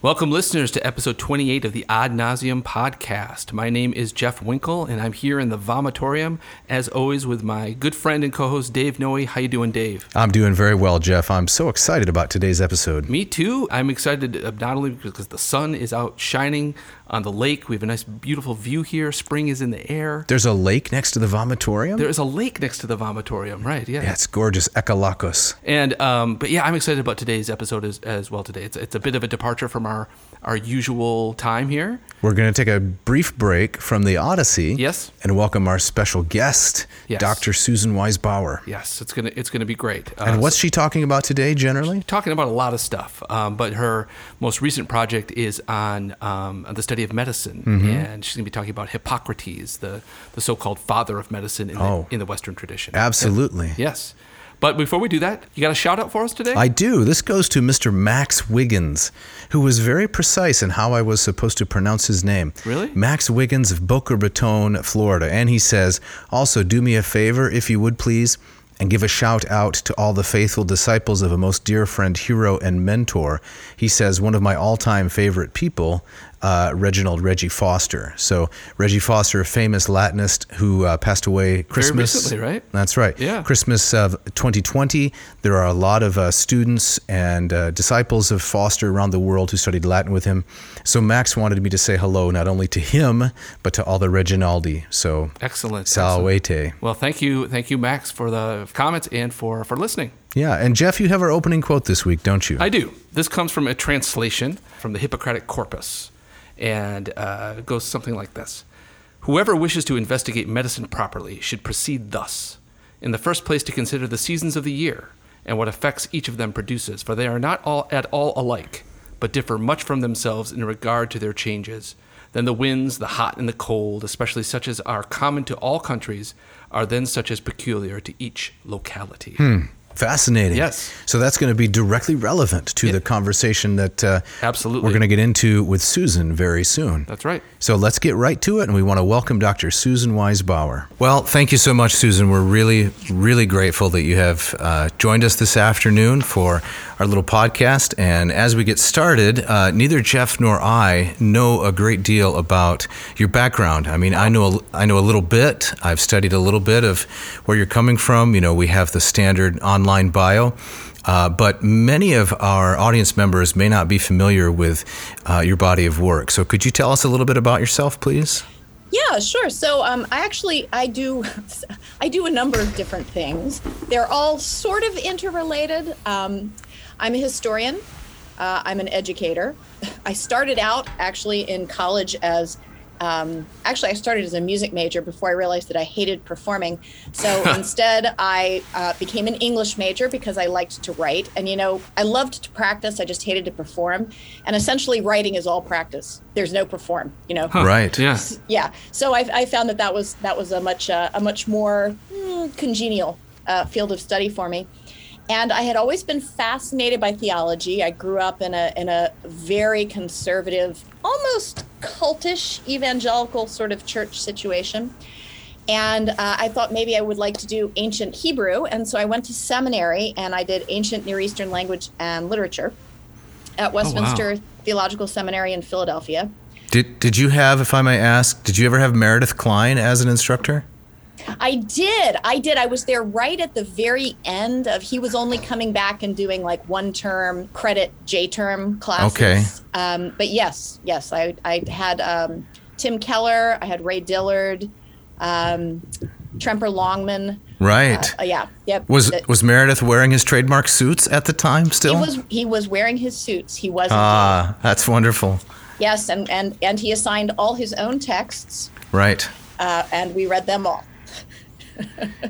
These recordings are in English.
Welcome, listeners, to episode 28 of the Ad Navseam podcast. My name is Jeff Winkle, and I'm here in the Vomitorium, as always, with my good friend and co-host Dave Noe. How you doing, Dave? I'm doing very well, Jeff. I'm so excited about today's episode. Me too. I'm excited uh, not only because the sun is out shining on the lake. We have a nice, beautiful view here. Spring is in the air. There's a lake next to the vomitorium. There is a lake next to the Vomitorium, right? Yeah. yeah, it's gorgeous. Ekalakos. And um, but yeah, I'm excited about today's episode as, as well. Today, it's it's a bit of a departure from our our usual time here. We're going to take a brief break from the Odyssey. Yes. And welcome our special guest, Yes. Dr. Susan Wise Bauer. Yes, it's gonna it's gonna be great. Uh, And what's she talking about today, generally? talking about a lot of stuff, um, but her most recent project is on um, the study of medicine, Mm-hmm. and she's going to be talking about Hippocrates, the, the so-called father of medicine in, Oh. the, in the Western tradition. Absolutely. Yes. But before we do that, you got a shout out for us today? I do. This goes to Mr. Max Wiggins, who was very precise in how I was supposed to pronounce his name. Really? Max Wiggins of Boca Raton, Florida. And he says, also, do me a favor, if you would please, and give a shout out to all the faithful disciples of a most dear friend, hero, and mentor. He says, one of my all time favorite people, uh, Reginald Reggie Foster. So, Reggie Foster, a famous Latinist who uh, passed away Christmas. recently, right? That's right. Yeah. Christmas of 2020. There are a lot of uh, students and uh, disciples of Foster around the world who studied Latin with him. So Max wanted me to say hello not only to him but to all the Reginaldi. So Excellent. excellent. Well, thank you, thank you, Max, for the comments and for for listening. Yeah, and Jeff, you have our opening quote this week, don't you? I do. This comes from a translation from the Hippocratic Corpus, and uh, goes something like this Whoever wishes to investigate medicine properly should proceed thus. In the first place, to consider the seasons of the year and what effects each of them produces, for they are not all at all alike, but differ much from themselves in regard to their changes. Then the winds, the hot and the cold, especially such as are common to all countries, are then such as peculiar to each locality. Fascinating. Yes. So that's going to be directly relevant to the conversation that uh, Absolutely. we're going to get into with Susan very soon. That's right. So let's get right to it, and we want to welcome Dr. Susan Wise Bauer. Well, thank you so much, Susan. We're really, really grateful that you have uh, joined us this afternoon for our little podcast. And as we get started, uh, neither Jeff nor I know a great deal about your background. I mean, I know a, I know a little bit. I've studied a little bit of where you're coming from. You know, we have the standard online bio. Uh, but many of our audience members may not be familiar with uh, your body of work. So, could you tell us a little bit about yourself, please? Yeah, sure. So um, I actually I do I do a number of different things. They're all sort of interrelated. Um, I'm a historian. Uh, I'm an educator. I started out actually in college as um, actually I started as a music major before I realized that I hated performing. So instead, I uh, became an English major because I liked to write. And you know, I loved to practice. I just hated to perform. And essentially, writing is all practice. There's no perform. You know Right. Yeah. yeah so I, I found that that was that was a much uh, a much more mm, congenial uh, field of study for me and i had always been fascinated by theology i grew up in a in a very conservative almost cultish evangelical sort of church situation and uh, I thought maybe I would like to do ancient Hebrew. And so I went to seminary and I did ancient Near Eastern language and literature at Westminster Theological Seminary in Philadelphia. Did Did you have, if I may ask, did you ever have Meredith Kline as an instructor? I did. I did. I was there right at the very end of he was only coming back and doing like one term credit J term classes. Okay. Um, but yes, yes, I I had um, Tim Keller, I had Ray Dillard, um, Tremper Longman. Right. Uh, yeah. Yep. was That- Was Meredith wearing his trademark suits at the time? Still, he was he was wearing his suits. He was ah, that's wonderful. yes, and and and he assigned all his own texts, Right. uh, and we read them all.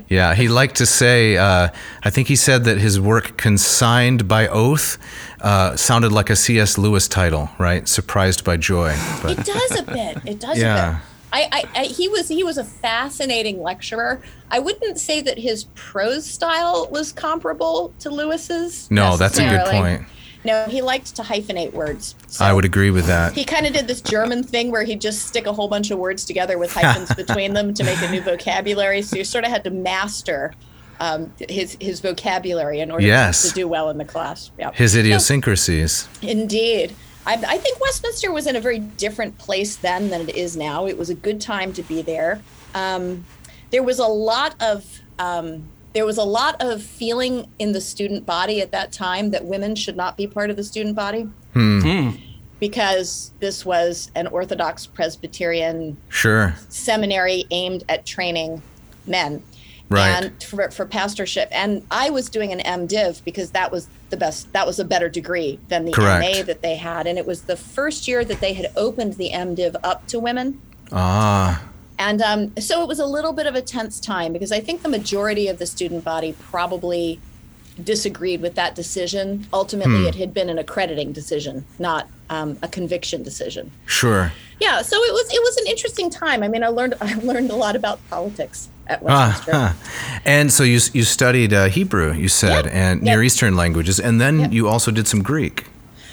Yeah, he liked to say. Uh, I think he said that his work, consigned by oath, uh, sounded like a C.S. Lewis title, right? Surprised by joy. It does a bit. It does a bit. I, I, I, he was he was a fascinating lecturer. I wouldn't say that his prose style was comparable to Lewis's. No, that's a good point. No, he liked to hyphenate words. So I would agree with that. He kind of did this German thing where he'd just stick a whole bunch of words together with hyphens between them to make a new vocabulary. So you sort of had to master um, his his vocabulary in order Yes. to do well in the class. Yeah. His idiosyncrasies. Indeed. I, I think Westminster was in a very different place then than it is now. It was a good time to be there. Um, there was a lot of um, there was a lot of feeling in the student body at that time that women should not be part of the student body. Because this was an Orthodox Presbyterian Sure. seminary aimed at training men. Right. and for, for pastorship. And i was doing an mdiv because that was the best that was a better degree than the Correct. ma that they had. And it was the first year that they had opened the mdiv up to women. Ah, and um, so it was a little bit of a tense time because i think the majority of the student body probably disagreed with that decision ultimately it had been an accrediting decision not um, a conviction decision sure. yeah so it was it was an interesting time i mean i learned i learned a lot about politics at Westminster. Ah, huh. And so you you studied uh, Hebrew, you said, Yep. and Yep. Near Eastern languages, and then Yep. you also did some Greek.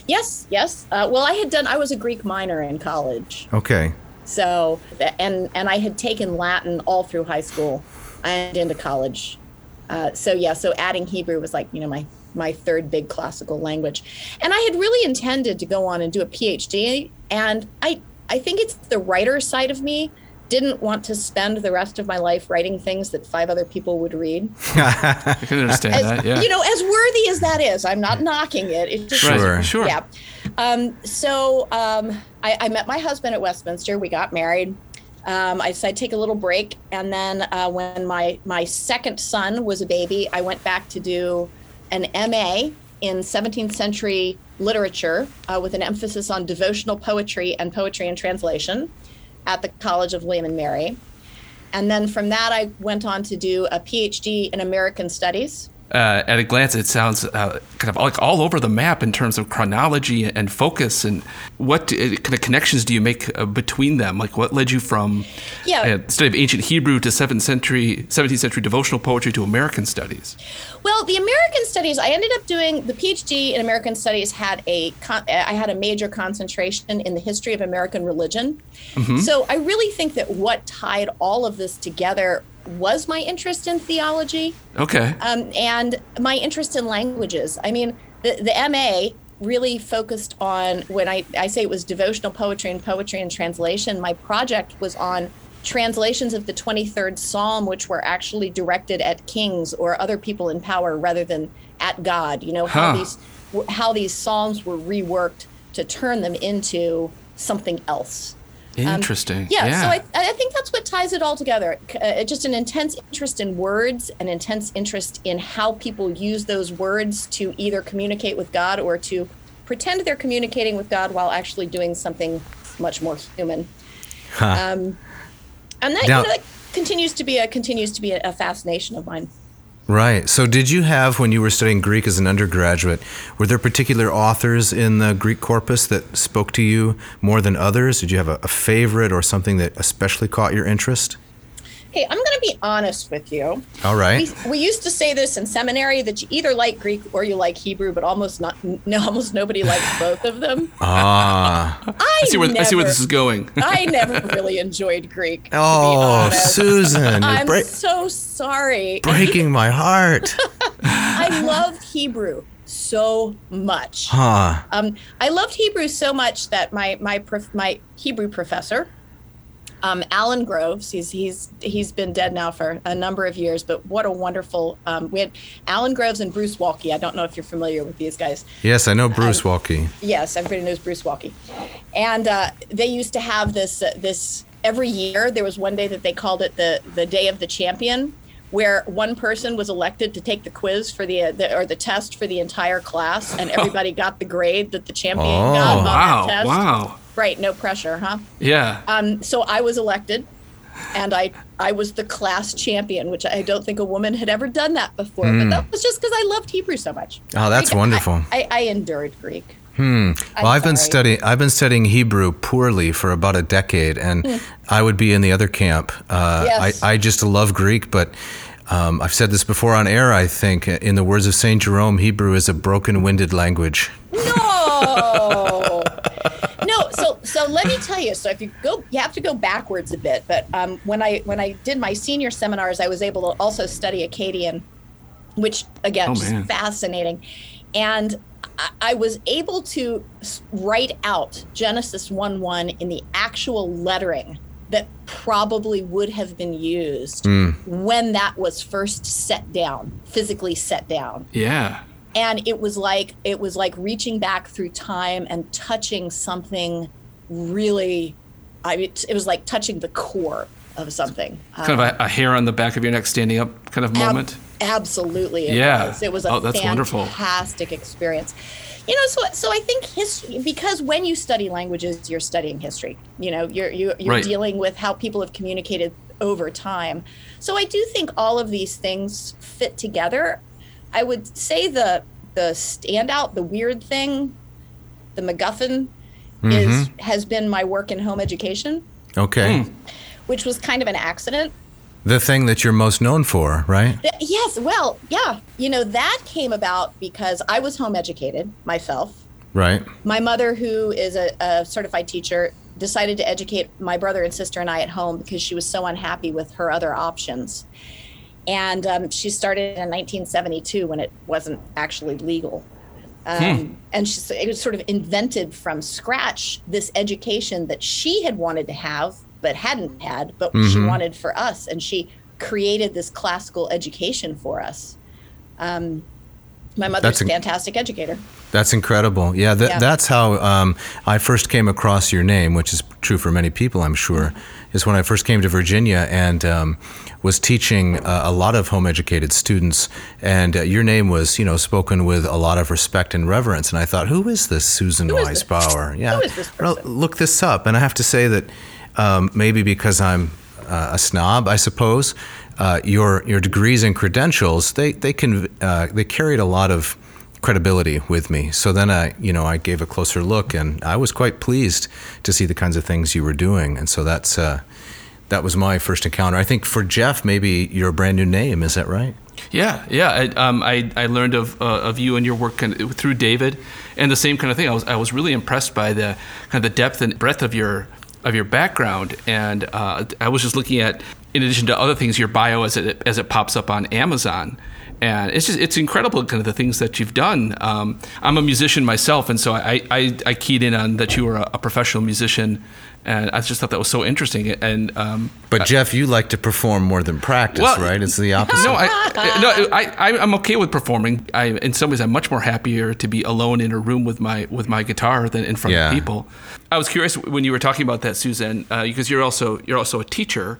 yes yes uh, well i had done i was a greek minor in college Okay. So and and i had taken latin all through high school and into college. Uh, so yeah so adding hebrew was like you know my my third big classical language. And i had really intended to go on and do a phd and i i think it's the writer side of me didn't want to spend the rest of my life writing things that five other people would read I can understand as, that. Yeah. you know as worthy as that is i'm not knocking it it's just Right, Sure. Sure. yeah. Um, so um, I, I met my husband at Westminster. We got married. Um, I decided to take a little break, and then uh, when my my second son was a baby, I went back to do an MA in 17th century literature uh, with an emphasis on devotional poetry and poetry and translation at the College of William and Mary. And then from that, I went on to do a PhD in American Studies. uh, at a glance, it sounds uh, kind of like all over the map in terms of chronology and focus. And what uh, kind of connections do you make uh, between them? Like, what led you from Yeah. uh, study of ancient Hebrew to seventh century, 17th century devotional poetry to American studies? Well, the American Studies, I ended up doing the PhD in American Studies. Had a con- I had a major concentration in the history of American religion. So I really think that what tied all of this together was my interest in theology Okay. um, and my interest in languages. I mean, the, the MA really focused on when I, I say it was devotional poetry and poetry and translation, my project was on translations of the 23rd Psalm, which were actually directed at kings or other people in power rather than at God. You know, how these how these psalms were reworked to turn them into something else. Interesting. Um, Yeah, so I, I think that's what ties it all together. Uh, just an intense interest in words, an intense interest in how people use those words to either communicate with God or to pretend they're communicating with God while actually doing something much more human. Um, and that, Now- you know, that continues to be a continues to be a, a fascination of mine. Right. So, did you have, when you were studying Greek as an undergraduate, were there particular authors in the Greek corpus that spoke to you more than others? Did you have a, a favorite or something that especially caught your interest? Hey, I'm going to be honest with you. All right. We, we used to say this in seminary that you either like Greek or you like Hebrew, but almost not. No, almost nobody likes both of them. Ah. I, I see where I see where this is going. I never really enjoyed Greek. Oh. Susan, I'm break- so sorry. breaking my heart. I loved Hebrew so much. Huh. Um, I loved Hebrew so much that my my prof, my Hebrew professor, um, Alan Groves, he's he's he's been dead now for a number of years, but what a wonderful. Um, we had Alan Groves and Bruce Waltke. I don't know if you're familiar with these guys. Yes, I know Bruce Waltke. Yes, everybody knows Bruce Waltke, and uh, they used to have this uh, this every year. There was one day that they called it the the Day of the Champion, where one person was elected to take the quiz for the, uh, the or the test for the entire class, and everybody got the grade that the champion Oh, got on Wow. that test. Wow. Right, no pressure, huh? Yeah. Um, so I was elected, and I I was the class champion, which I don't think a woman had ever done that before. But that was just because I loved Hebrew so much. Oh, that's I- wonderful. I, I, I endured Greek. Hmm. Well, I've been studying. I've been studying Hebrew poorly for about a decade, and I would be in the other camp. Uh, Yes. I, I just love Greek, but um, I've said this before on air. I think, in the words of Saint Jerome, Hebrew is a broken-winded language. No. No. So so let me tell you. So if you go, you have to go backwards a bit. But um, when I when I did my senior seminars, I was able to also study Akkadian, which again Oh, just man. fascinating, and. I- I was able to write out Genesis 1 1 in the actual lettering that probably would have been used when that was first set down, physically set down Yeah. and it was like it was like reaching back through time and touching something really i mean, it was like touching the core of something Kind of a, a hair on the back of your neck standing up kind of Ab- moment. absolutely it Yeah. was. it was a Oh, that's wonderful. fantastic experience you know so so i think history because when you study languages you're studying history you know you're you're, you're Right. dealing with how people have communicated over time so i do think all of these things fit together i would say the the standout the weird thing the macguffin is has been my work in home education Okay, Hmm. which was kind of an accident the thing that you're most known for, right? Yes, well, yeah. You know, that came about because I was home educated myself. Right. My mother, who is a, a certified teacher, decided to educate my brother and sister and I at home because she was so unhappy with her other options. And um, she started in 1972 when it wasn't actually legal. Um, And she, it was sort of invented from scratch this education that she had wanted to have but hadn't had, but she wanted for us. And she created this classical education for us. Um, my mother's a fantastic educator. That's incredible. Yeah, th- Yeah. that's how um, I first came across your name, which is true for many people, I'm sure. Is when I first came to Virginia and um, was teaching uh, a lot of home educated students, and uh, your name was, you know, spoken with a lot of respect and reverence. And I thought, who is this Susan Who is this- Wise Bauer? Yeah, this Well, look this up, and I have to say that um, maybe because I'm uh, a snob, I suppose. Uh, your your degrees and credentials they they can uh, they carried a lot of credibility with me. So then I you know I gave a closer look and I was quite pleased to see the kinds of things you were doing. And so that's uh, that was my first encounter. I think for Jeff, maybe your brand new name. Is that right? Yeah, yeah. I, um, I, I learned of, uh, of you and your work kind of through David, and the same kind of thing. I was I was really impressed by the kind of the depth and breadth of your of your background, and uh, I was just looking at, in addition to other things, your bio as it as it pops up on Amazon. And it's just it's incredible kind of the things that you've done. Um, I'm a musician myself, and so I, I, I keyed in on that you were a, a professional musician, and I just thought that was so interesting. And um, But Jeff, you like to perform more than practice, Well, right? It's the opposite. no, I, no, I, I'm okay with performing. I, in some ways, I'm much more happier to be alone in a room with my with my guitar than in front Yeah. of people. I was curious when you were talking about that, Suzanne, uh, because you're also you're also a teacher,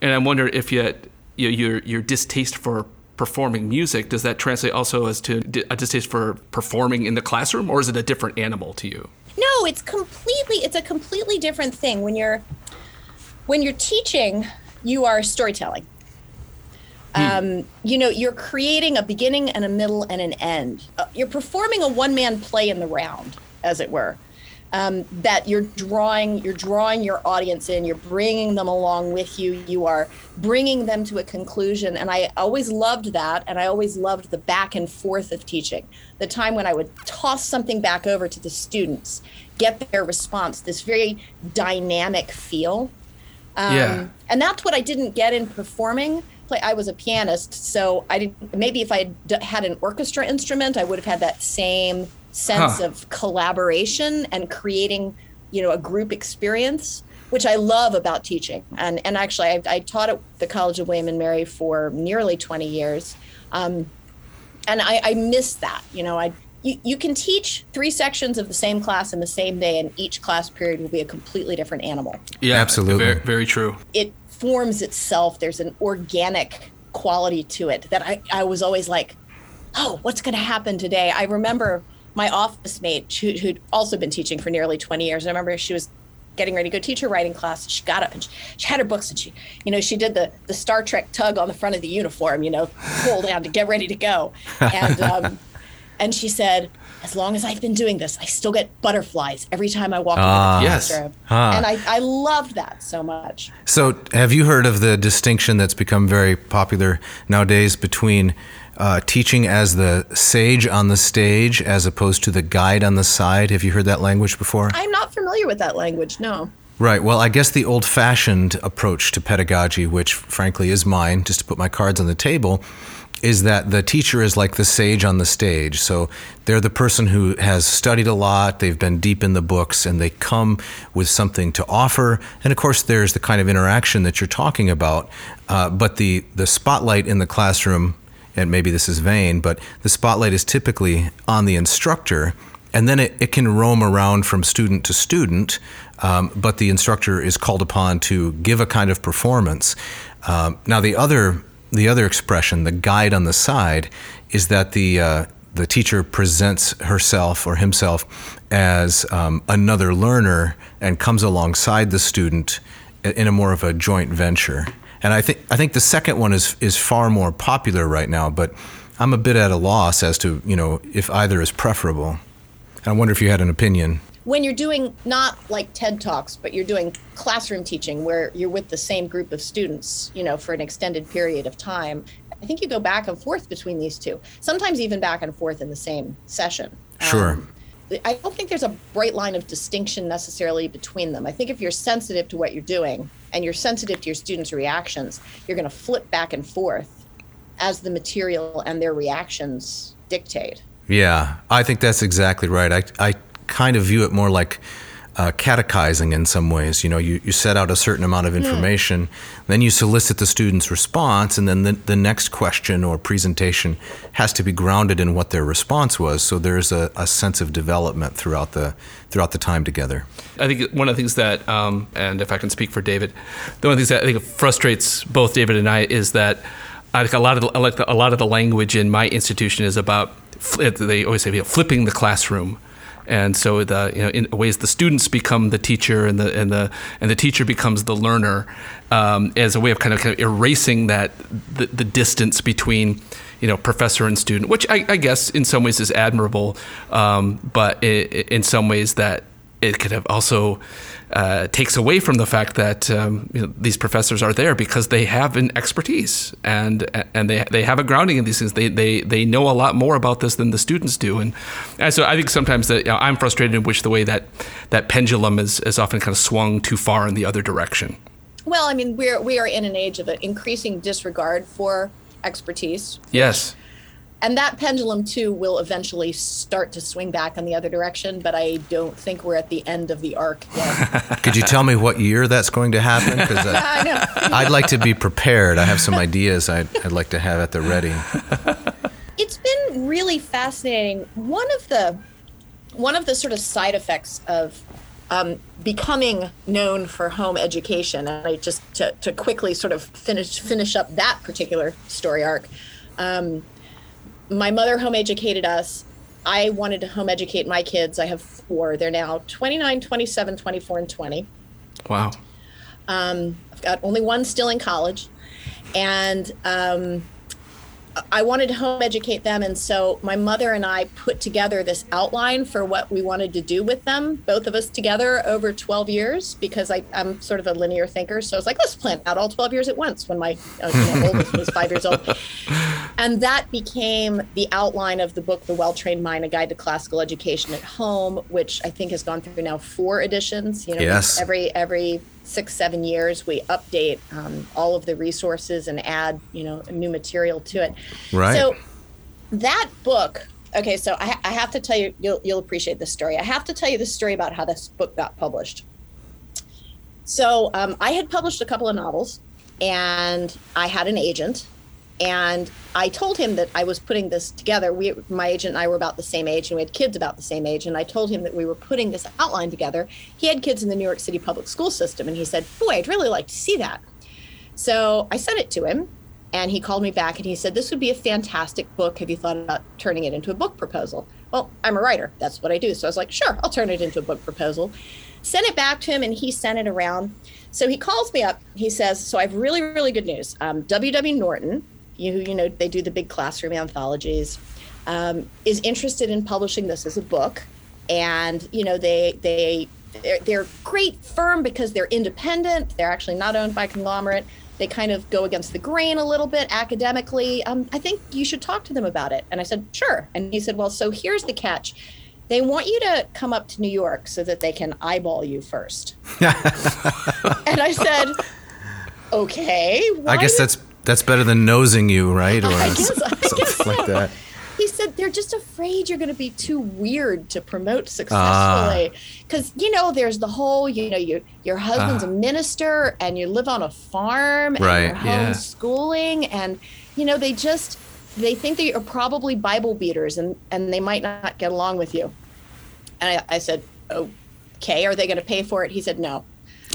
and I wonder if you, you your your distaste for performing music does that translate also as to a distaste for performing in the classroom, or is it a different animal to you? No, it's completely it's a completely different thing when you're when you're teaching, you are storytelling. Um, you know, you're creating a beginning and a middle and an end. Uh, you're performing a one-man play in the round, as it were. Um, that you're drawing, you're drawing your audience in. You're bringing them along with you. You are bringing them to a conclusion. And I always loved that, and I always loved the back and forth of teaching. The time when I would toss something back over to the students, get their response. This very dynamic feel. Um, Yeah. And that's what I didn't get in performing. Play. I was a pianist, so I didn't. Maybe if I had had an orchestra instrument, I would have had that same sense Huh. of collaboration and creating, you know, a group experience, which I love about teaching. And and actually, I, I taught at the College of William and Mary for nearly 20 years, um, and I, I miss that. You know, I. You, you can teach three sections of the same class in the same day, and each class period will be a completely different animal Yeah, Absolutely. very, very true. it forms itself. There's an organic quality to it that I, I was always like, oh, what's going to happen today? I remember my office mate who, who'd also been teaching for nearly 20 years. I remember she was getting ready to go teach her writing class. She got up and she, she had her books and she, you know, she did the, the Star Trek tug on the front of the uniform, you know, pull down to get ready to go. And, um, And she said, as long as I've been doing this, I still get butterflies every time I walk Ah. into the Yes. classroom. Huh. And I, I loved that so much. So, have you heard of the distinction that's become very popular nowadays between uh, teaching as the sage on the stage as opposed to the guide on the side? Have you heard that language before? I'm not familiar with that language, no. Right. Well, I guess the old fashioned approach to pedagogy, which frankly is mine, just to put my cards on the table, is that the teacher is like the sage on the stage. So they're the person who has studied a lot, they've been deep in the books, and they come with something to offer. And of course, there's the kind of interaction that you're talking about. Uh, but the, the spotlight in the classroom, and maybe this is vain, but the spotlight is typically on the instructor and then it, it can roam around from student to student, um, but the instructor is called upon to give a kind of performance. Um, now, the other the other expression, the guide on the side, is that the uh, the teacher presents herself or himself as um, another learner and comes alongside the student in a more of a joint venture. And I think I think the second one is is far more popular right now, but I'm a bit at a loss as to you know if either is preferable. I wonder if you had an opinion. When you're doing not like TED Talks, but you're doing classroom teaching where you're with the same group of students, you know, for an extended period of time, I think you go back and forth between these two, sometimes even back and forth in the same session. Sure. Um, I don't think there's a bright line of distinction necessarily between them. I think if you're sensitive to what you're doing and you're sensitive to your students' reactions, you're going to flip back and forth as the material and their reactions dictate. Yeah, I think that's exactly right. I, I kind of view it more like uh, catechizing in some ways. You know, you, you set out a certain amount of information, then you solicit the student's response, and then the, the next question or presentation has to be grounded in what their response was. So there's a, a sense of development throughout the throughout the time together. I think one of the things that, um, and if I can speak for David, the one of the things that I think frustrates both David and I is that I think a lot of the, I like the, a lot of the language in my institution is about fl- they always say you know, flipping the classroom. And so the you know in ways the students become the teacher and the and the and the teacher becomes the learner um, as a way of kind of, kind of erasing that the, the distance between you know professor and student, which I, I guess in some ways is admirable, um, but i i in some ways that it could have also uh, takes away from the fact that um, you know, these professors are there because they have an expertise and and they they have a grounding in these things. They they they know a lot more about this than the students do, and, and so I think sometimes that you know, I'm frustrated in which the way that that pendulum is is often kind of swung too far in the other direction. Well, I mean, we're we are in an age of an increasing disregard for expertise, Yes. And that pendulum too will eventually start to swing back in the other direction. But I don't think we're at the end of the arc yet. Could you tell me what year that's going to happen? Because I know. I'd like to be prepared. I have some ideas I'd, I'd like to have at the ready. it's been really fascinating. One of the one of the sort of side effects of um, becoming known for home education, and I just to, to quickly sort of finish finish up that particular story arc. Um, my mother home educated us. I wanted to home educate my kids. I have four. They're now 29, 27, 24, and 20. Wow. Um, I've got only one still in college, and um, I wanted to home educate them. And so my mother and I put together this outline for what we wanted to do with them, both of us together over 12 years, because I, I'm sort of a linear thinker. So I was like, let's plan out all 12 years at once when my uh, you know, oldest was five years old. And that became the outline of the book, The Well Trained Mind, A Guide to Classical Education at Home, which I think has gone through now four editions. You know, Yes. every every six seven years we update um, all of the resources and add you know new material to it. Right. So that book. Okay, so I, I have to tell you, you'll, you'll appreciate this story. I have to tell you the story about how this book got published. So um, I had published a couple of novels, and I had an agent, and I told him that I was putting this together. We, my agent and I were about the same age, and we had kids about the same age. And I told him that we were putting this outline together. He had kids in the New York City public school system, and he said, "Boy, I'd really like to see that." So I sent it to him, and he called me back and he said, This would be a fantastic book. Have you thought about turning it into a book proposal? Well, I'm a writer. That's what I do. So I was like, Sure, I'll turn it into a book proposal. Sent it back to him, and he sent it around. So he calls me up. He says, So I have really, really good news. Um, W.W. Norton, you, you know, they do the big classroom anthologies. um, is interested in publishing this as a book, and you know they they they're, they're great firm because they're independent. They're actually not owned by conglomerate. They kind of go against the grain a little bit academically. Um, I think you should talk to them about it. And I said, sure. And he said, well, so here's the catch. They want you to come up to New York so that they can eyeball you first. and I said, okay. I guess that's that's better than nosing you, right? Or I guess, something I guess like that. He said they're just afraid you're going to be too weird to promote successfully. Because, ah. you know, there's the whole, you know, your, your husband's uh, a minister and you live on a farm right, and you're homeschooling. Yeah. And, you know, they just, they think that you're probably Bible beaters and, and they might not get along with you. And I, I said, okay, are they going to pay for it? He said, no.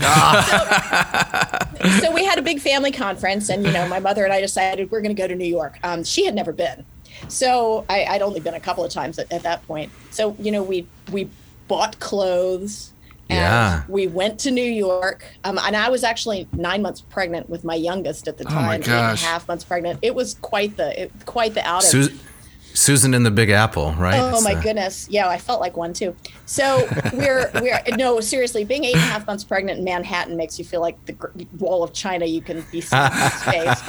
Ah. so, so, we had a big family conference, and you know, my mother and I decided we're going to go to New York. Um, she had never been, so I, would only been a couple of times at, at, that point. So you know, we we bought clothes. yeah. We went to New York, um, and I was actually nine months pregnant with my youngest at the time. Oh my gosh. Eight and a half months pregnant. It was quite the it, quite the outing. Su- Susan in the Big Apple, right? Oh my goodness, yeah, I felt like one too. So we're we're no seriously, being eight and a half months pregnant in Manhattan makes you feel like the wall of China you can be seeing in space.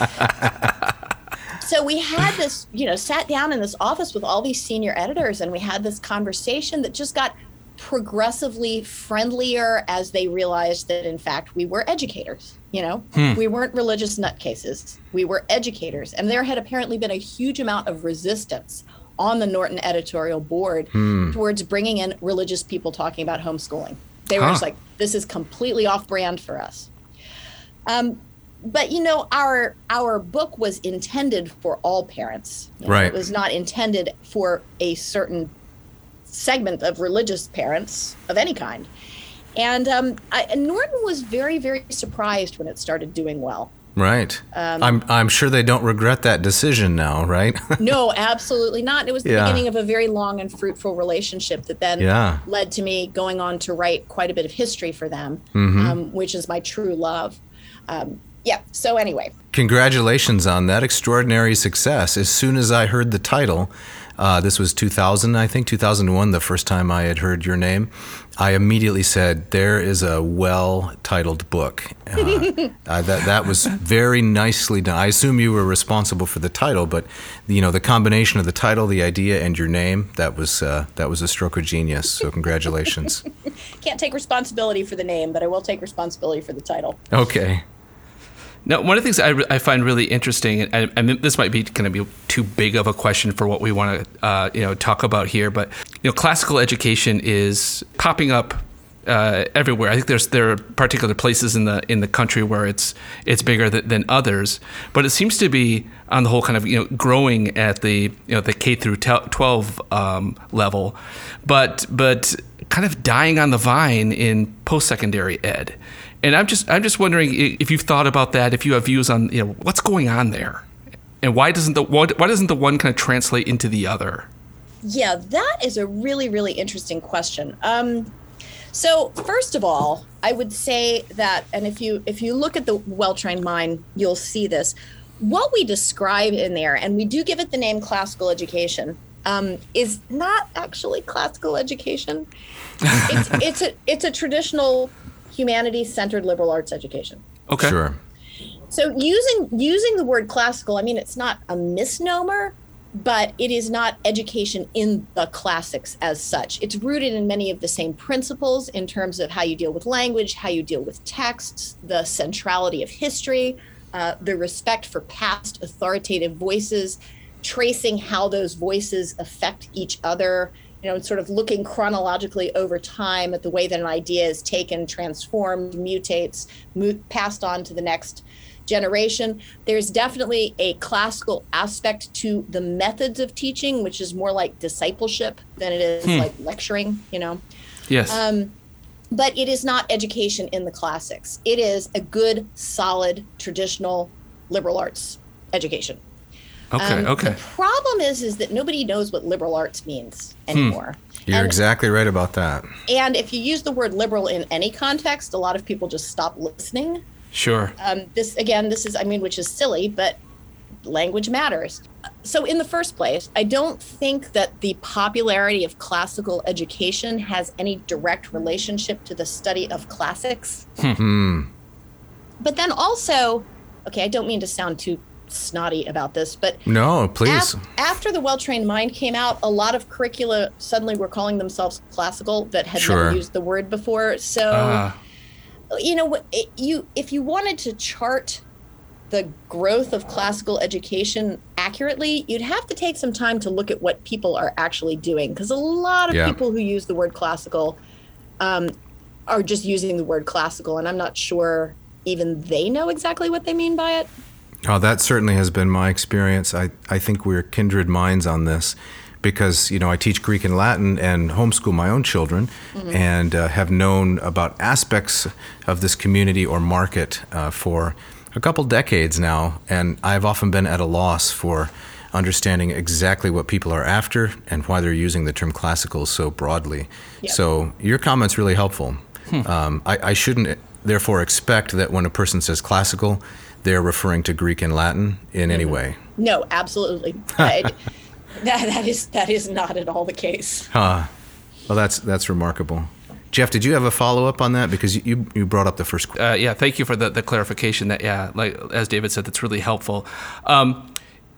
so we had this, you know, sat down in this office with all these senior editors, and we had this conversation that just got progressively friendlier as they realized that in fact we were educators you know? Hmm. we weren't religious nutcases. We were educators. And there had apparently been a huge amount of resistance on the norton editorial board hmm. towards bringing in religious people talking about homeschooling. They were huh. just like this is completely off brand for us. Um, but you know our our book was intended for all parents. You know, right. it was not intended for a certain segment of religious parents of any kind. And, um, I, and Norton was very, very surprised when it started doing well. Right. Um, I'm I'm sure they don't regret that decision now, right? no, absolutely not. It was the yeah. beginning of a very long and fruitful relationship that then yeah. led to me going on to write quite a bit of history for them, mm-hmm. um, which is my true love. Um, yeah. So anyway, congratulations on that extraordinary success. As soon as I heard the title, uh, this was 2000, I think, 2001, the first time I had heard your name. I immediately said, "There is a well-titled book." Uh, uh, that that was very nicely done. I assume you were responsible for the title, but you know the combination of the title, the idea, and your name—that was uh, that was a stroke of genius. So congratulations. Can't take responsibility for the name, but I will take responsibility for the title. Okay. Now, one of the things I, I find really interesting, and, this might be going to be too big of a question for what we want to, uh, you know, talk about here, but you know, classical education is popping up uh, everywhere. I think there's there are particular places in the in the country where it's it's bigger th- than others, but it seems to be on the whole kind of you know growing at the you know the K through 12 um, level, but but kind of dying on the vine in post secondary ed. And I'm just I'm just wondering if you've thought about that, if you have views on you know what's going on there, and why doesn't the why doesn't the one kind of translate into the other? Yeah, that is a really really interesting question. Um, so first of all, I would say that, and if you if you look at the well trained mind, you'll see this. What we describe in there, and we do give it the name classical education, um, is not actually classical education. it's, it's a it's a traditional humanities centered liberal arts education. Okay. Sure. So using using the word classical, I mean it's not a misnomer, but it is not education in the classics as such. It's rooted in many of the same principles in terms of how you deal with language, how you deal with texts, the centrality of history, uh, the respect for past authoritative voices, tracing how those voices affect each other, you know, sort of looking chronologically over time at the way that an idea is taken, transformed, mutates, mo- passed on to the next generation. There's definitely a classical aspect to the methods of teaching, which is more like discipleship than it is hmm. like lecturing, you know. Yes. Um, but it is not education in the classics. It is a good, solid, traditional liberal arts education. Okay. Um, okay. The problem is, is that nobody knows what liberal arts means hmm. anymore. Hmm. You're and, exactly right about that. And if you use the word liberal in any context, a lot of people just stop listening. Sure. Um, this again, this is I mean, which is silly, but language matters. so, in the first place, I don't think that the popularity of classical education has any direct relationship to the study of classics. Hmm. But then also, okay, I don't mean to sound too snotty about this, but No, please. af- after the Well Trained Mind came out, a lot of curricula suddenly were calling themselves classical that had Sure. never used the word before. So, Ah. you know, it, you if you wanted to chart the growth of classical education accurately, you'd have to take some time to look at what people are actually doing because a lot of Yeah. people who use the word classical um, are just using the word classical, and I'm not sure even they know exactly what they mean by it. Oh, that certainly has been my experience. I, I think we're kindred minds on this because, you know, I teach Greek and Latin and homeschool my own children and uh, have known about aspects of this community or market uh, for a couple decades now. And I've often been at a loss for understanding exactly what people are after and why they're using the term classical so broadly. Yeah. So your comment's really helpful. Um, I, I shouldn't therefore expect that when a person says classical, they're referring to Greek and Latin in any way. No, absolutely. I- that, that is that is not at all the case. Huh. Well, that's that's remarkable. Jeff, did you have a follow up on that? Because you you brought up the first. qu- Uh, yeah, thank you for the, the clarification. That yeah, like as David said, that's really helpful. Um,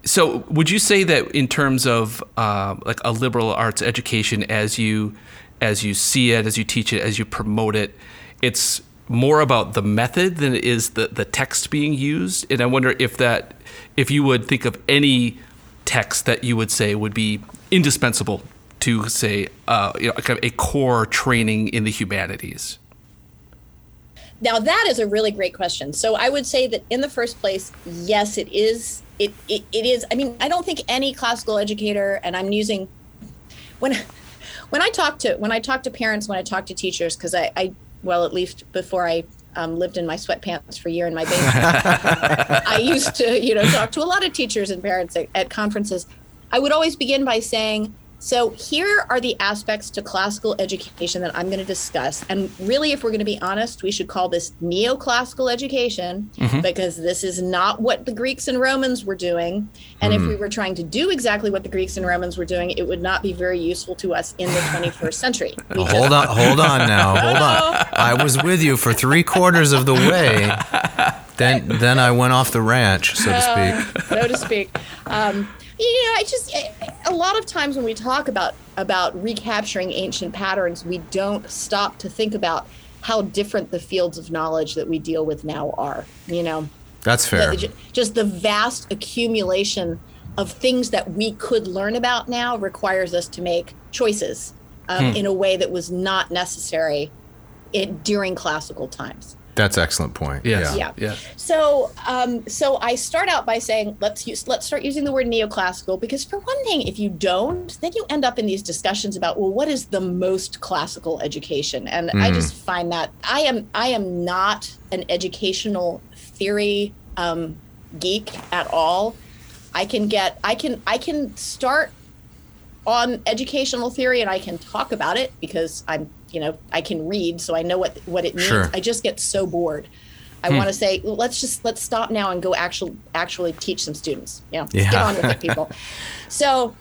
so, would you say that in terms of uh, like a liberal arts education, as you as you see it, as you teach it, as you promote it, it's more about the method than it is the the text being used? And I wonder if that if you would think of any text that you would say would be indispensable to say uh, you know, kind of a core training in the humanities. Now that is a really great question. So I would say that in the first place, yes, it is. It, it it is. I mean, I don't think any classical educator, and I'm using when when I talk to when I talk to parents, when I talk to teachers, because I, I well at least before I um, lived in my sweatpants for a year in my basement, I used to you know talk to a lot of teachers and parents at, at conferences. I would always begin by saying, so here are the aspects to classical education that I'm going to discuss. And really, if we're going to be honest, we should call this neoclassical education because this is not what the Greeks and Romans were doing. And if we were trying to do exactly what the Greeks and Romans were doing, it would not be very useful to us in the 21st century. Hold on, hold on now, hold on. I was with you for three quarters of the way. Then then I went off the ranch, so to speak. so to speak. Um, you know, I just a lot of times when we talk about about recapturing ancient patterns, we don't stop to think about how different the fields of knowledge that we deal with now are. You know, That's fair. the- just the vast accumulation of things that we could learn about now requires us to make choices um, in a way that was not necessary it, during classical times. That's excellent point. Yes. Yeah. Yeah. Yeah. So, um, so I start out by saying let's use let's start using the word neoclassical because for one thing, if you don't, then you end up in these discussions about well, what is the most classical education? And I just find that I am I am not an educational theory um, geek at all. I can get I can I can start on educational theory and I can talk about it because I'm you know I can read so I know what what it means. Sure. I just get so bored. I want to say well, let's just let's stop now and go actually actually teach some students. You know, let's get on with it, people. so,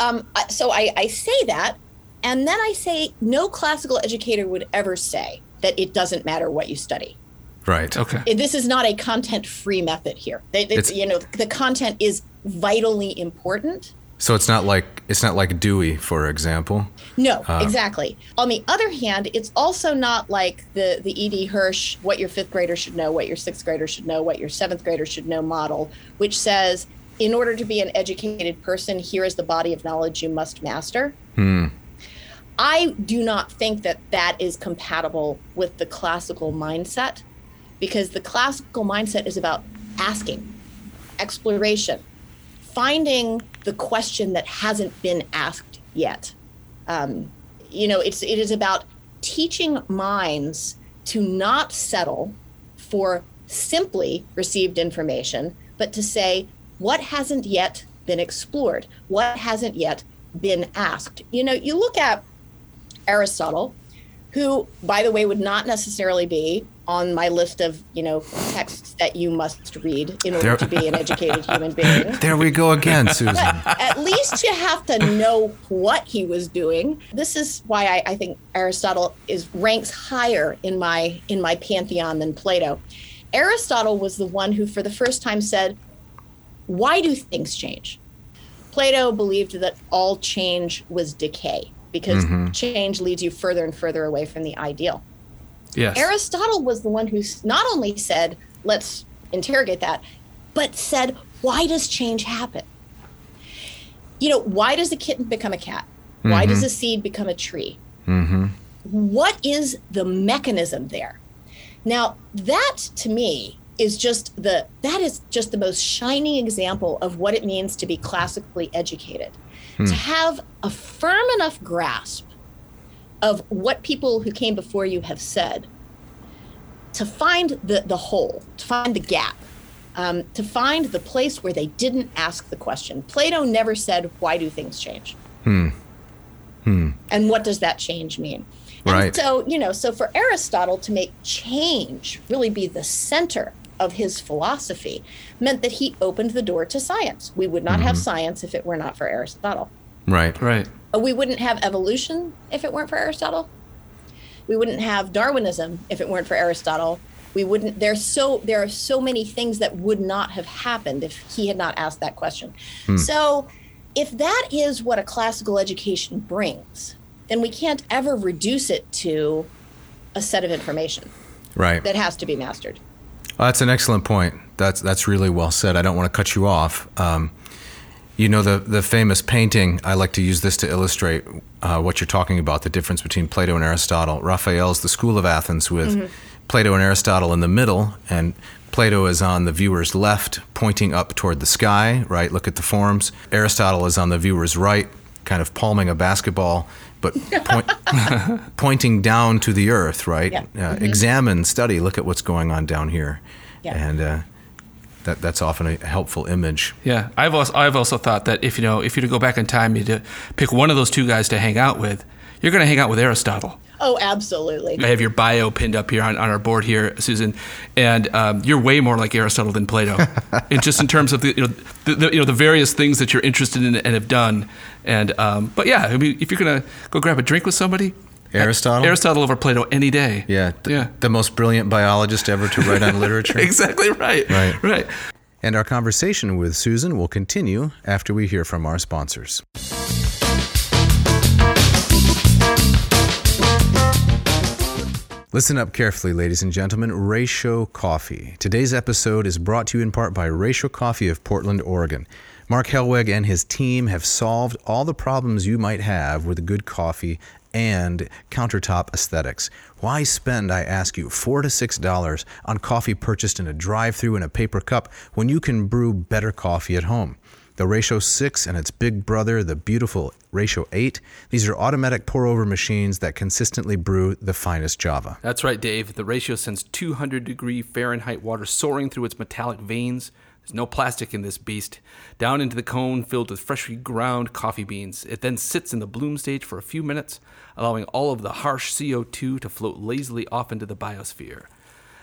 um, so I, I say that, and then I say no classical educator would ever say that it doesn't matter what you study. Right. Okay. This is not a content-free method here. They, they- It's- you know, the content is vitally important. So it's not like it's not like Dewey, for example. No, Uh, exactly. On the other hand, it's also not like the the E.D. Hirsch, what your fifth grader should know, what your sixth grader should know, what your seventh grader should know model, which says, in order to be an educated person, here is the body of knowledge you must master. I do not think that that is compatible with the classical mindset because the classical mindset is about asking, exploration, finding the question that hasn't been asked yet. Um, you know, it's it is about teaching minds to not settle for simply received information, but to say what hasn't yet been explored, what hasn't yet been asked. You know, you look at Aristotle, who, by the way, would not necessarily be on my list of you know texts that you must read in order There- to be an educated human being. There we go again, Susan. At least you have to know what he was doing. This is why I, I think Aristotle is ranks higher in my in my pantheon than Plato. Aristotle was the one who, for the first time, said, "Why do things change?" Plato believed that all change was decay because mm-hmm. change leads you further and further away from the ideal. Yes. Aristotle was the one who not only said, let's interrogate that, but said, why does change happen? You know, why does a kitten become a cat? Why does mm-hmm. a seed become a tree? Mm-hmm. What is the mechanism there? Now, that to me is just the that is just the most shining example of what it means to be classically educated. To hmm. have a firm enough grasp of what people who came before you have said, to find the, the hole, to find the gap, um, to find the place where they didn't ask the question. Plato never said, Why do things change? Hmm. Hmm. And what does that change mean? And Right. so, you know, so for Aristotle to make change really be the center of his philosophy meant that he opened the door to science. We would not have science if it were not for Aristotle. Right. Right. Uh, We wouldn't have evolution if it weren't for Aristotle. We wouldn't have Darwinism if it weren't for Aristotle. We wouldn't. There's so there are so many things that would not have happened if he had not asked that question. So, if that is what a classical education brings, then we can't ever reduce it to a set of information Right. that has to be mastered. Well, that's an excellent point. That's that's really well said. I don't want to cut you off. Um, you know the the famous painting. I like to use this to illustrate uh, what you're talking about. The difference between Plato and Aristotle. Raphael's The School of Athens with Plato and Aristotle in the middle, and Plato is on the viewer's left, pointing up toward the sky. Right. Look at the forms. Aristotle is on the viewer's right, kind of palming a basketball, but point, pointing down to the earth. Right. Yeah. Uh, Examine, study. Look at what's going on down here Yeah. and uh, that that's often a helpful image. Yeah, I've also I've also thought that if you know if you were to go back in time, you to pick one of those two guys to hang out with, you're going to hang out with Aristotle. Oh, absolutely. I have your bio pinned up here on, on our board here, Susan, and um, you're way more like Aristotle than Plato, and just in terms of the you know the, the you know the various things that you're interested in and have done, and um, but yeah, I mean if you're gonna go grab a drink with somebody, Aristotle? Aristotle over Plato any day. Yeah, th- yeah, the most brilliant biologist ever to write on literature. exactly right, Right. right. And our conversation with Susan will continue after we hear from our sponsors. Listen up carefully, ladies and gentlemen. Ratio Coffee. Today's episode is brought to you in part by Ratio Coffee of Portland, Oregon. Mark Hellweg and his team have solved all the problems you might have with a good coffee and countertop aesthetics. Why spend, I ask you, four to six dollars on coffee purchased in a drive-through in a paper cup when you can brew better coffee at home? The Ratio 6 and its big brother, the beautiful Ratio 8. These are automatic pour over machines that consistently brew the finest Java. That's right, Dave. The ratio sends 200 degree Fahrenheit water soaring through its metallic veins. There's no plastic in this beast. Down into the cone filled with freshly ground coffee beans. It then sits in the bloom stage for a few minutes, allowing all of the harsh CO2 to float lazily off into the biosphere.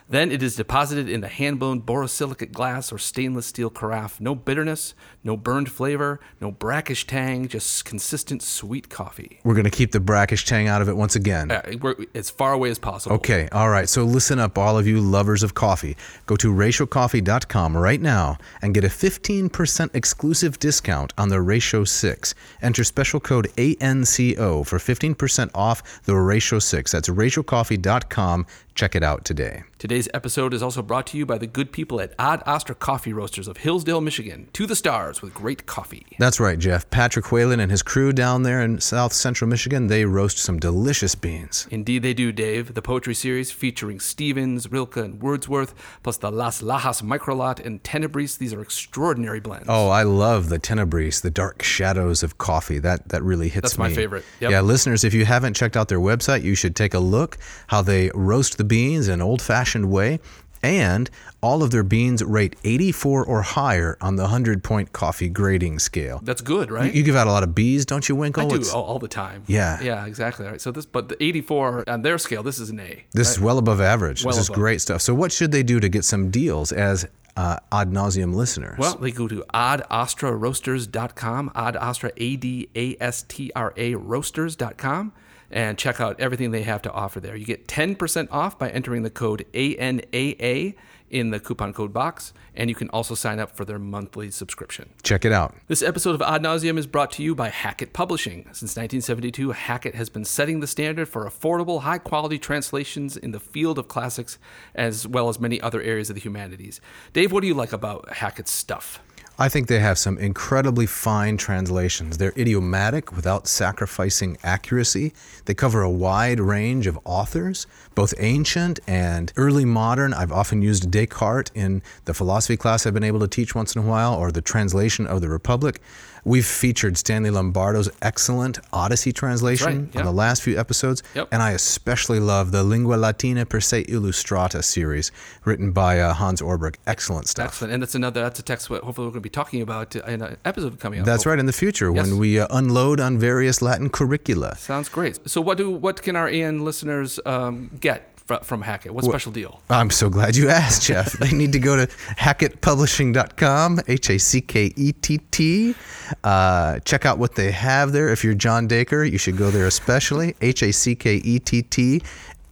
Then it is deposited in the hand blown borosilicate glass or stainless steel carafe. No bitterness, no burned flavor, no brackish tang, just consistent sweet coffee. We're going to keep the brackish tang out of it once again. Uh, we're as far away as possible. Okay, all right. So listen up, all of you lovers of coffee. Go to ratiocoffee.com right now and get a 15% exclusive discount on the Ratio 6. Enter special code ANCO for 15% off the Ratio 6. That's ratiocoffee.com. Check it out today. Today's episode is also brought to you by the good people at Ad Astra Coffee Roasters of Hillsdale, Michigan. To the stars with great coffee. That's right, Jeff. Patrick Whalen and his crew down there in South Central Michigan, they roast some delicious beans. Indeed, they do, Dave. The poetry series featuring Stevens, Rilke, and Wordsworth, plus the Las Lajas Microlot and Tenebris. These are extraordinary blends. Oh, I love the Tenebris, the dark shadows of coffee. That that really hits That's me. my favorite. Yep. Yeah, listeners, if you haven't checked out their website, you should take a look how they roast the beans in an old-fashioned way. And all of their beans rate 84 or higher on the 100 point coffee grading scale. That's good, right? You give out a lot of B's, don't you, Winkle? I do all, all the time. Yeah. Yeah, exactly. All right. So this, but the 84 on their scale, this is an A. This is well above average. Well this is great stuff. So, what should they do to get some deals as uh, Ad Navseam listeners? Well, they go to adastraroasters.com, adastra, A-D-A-S-T-R-A, roasters.com, and check out everything they have to offer there. You get 10% off by entering the code ANAA in the coupon code box, and you can also sign up for their monthly subscription. Check it out. This episode of Ad Navseam is brought to you by Hackett Publishing. Since 1972, Hackett has been setting the standard for affordable, high quality translations in the field of classics, as well as many other areas of the humanities. Dave, what do you like about Hackett's stuff? I think they have some incredibly fine translations. They're idiomatic without sacrificing accuracy. They cover a wide range of authors, both ancient and early modern. I've often used Descartes in the philosophy class I've been able to teach once in a while, or the translation of the Republic. We've featured Stanley Lombardo's excellent Odyssey translation yeah. on the last few episodes, Yep. and I especially love the Lingua Latina per se illustrata series written by uh, Hans Orberg. Excellent stuff. Excellent. And that's another, that's a text what hopefully we're going to be talking about in an episode coming up. That's right. In the future, Yes. when we uh, unload on various Latin curricula, Sounds great. So what do, what can our AN listeners um, get fr- from Hackett? What special deal? I'm so glad you asked, Jeff. they need to go to hackettpublishing.com, H A C K E T T. Uh, check out what they have there. If you're John Dacre, you should go there especially, H A C K E T T.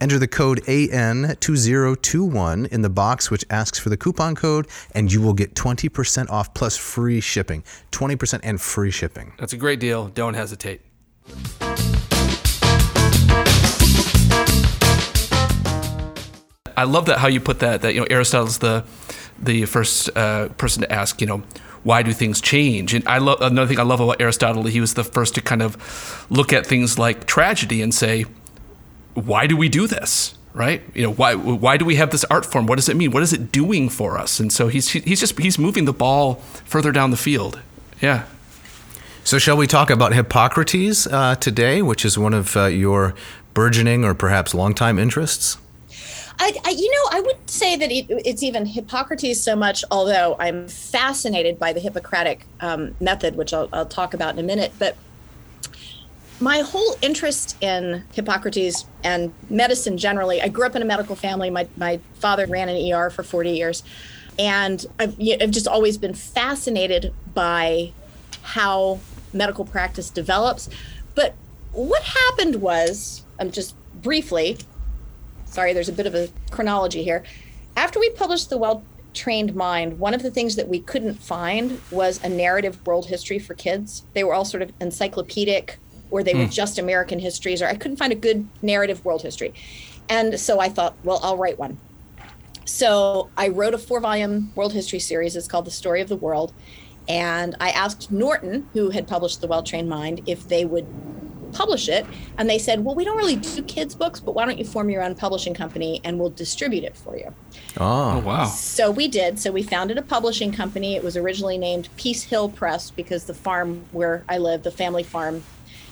Enter the code AN2021 in the box, which asks for the coupon code, and you will get 20% off plus free shipping. 20% and free shipping. That's a great deal. Don't hesitate. I love that how you put that. That you know Aristotle's the the first uh, person to ask. You know, why do things change? And I love another thing I love about Aristotle. He was the first to kind of look at things like tragedy and say, why do we do this? Right? You know, why why do we have this art form? What does it mean? What is it doing for us? And so he's he's just he's moving the ball further down the field. Yeah. So, shall we talk about Hippocrates uh, today, which is one of uh, your burgeoning or perhaps longtime interests? I, I, you know, I wouldn't say that it, it's even Hippocrates so much, although I'm fascinated by the Hippocratic um, method, which I'll, I'll talk about in a minute. But my whole interest in Hippocrates and medicine generally, I grew up in a medical family. My, my father ran an ER for 40 years. And I've, I've just always been fascinated by how medical practice develops. But what happened was, I'm just briefly, sorry, there's a bit of a chronology here. After we published The Well Trained Mind, one of the things that we couldn't find was a narrative world history for kids. They were all sort of encyclopedic or they were hmm. just American histories, or I couldn't find a good narrative world history. And so I thought, well, I'll write one. So I wrote a four volume world history series. It's called The Story of the World. And I asked Norton, who had published The Well Trained Mind, if they would publish it. And they said, well, we don't really do kids' books, but why don't you form your own publishing company and we'll distribute it for you? Oh Oh, wow. So we did. So we founded a publishing company. It was originally named Peace Hill Press because the farm where I live, the family farm,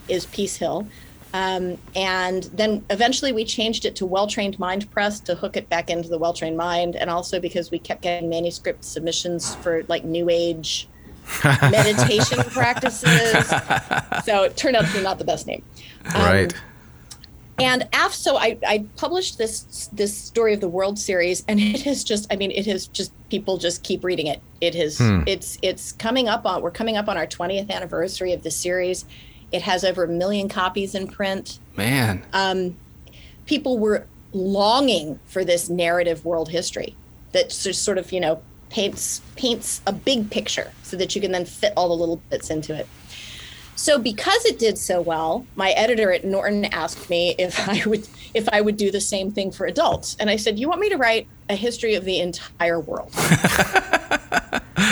is Peace Hill. Um, and then eventually we changed it to Well Trained Mind Press to hook it back into the Well Trained Mind, and also because we kept getting manuscript submissions for like New Age meditation practices. So it turned out to be not the best name. Um, right. and after so I, I published this this story of the world series and it has just i mean it has just people just keep reading it it has it's it's coming up on we're coming up on our 20th anniversary of the series it has over a million copies in print Man. Um, people were longing for this narrative world history that just sort of you know paints paints a big picture so that you can then fit all the little bits into it. So because it did so well my editor at norton asked me if i would if i would do the same thing for adults. And i said you want me to write a history of the entire world?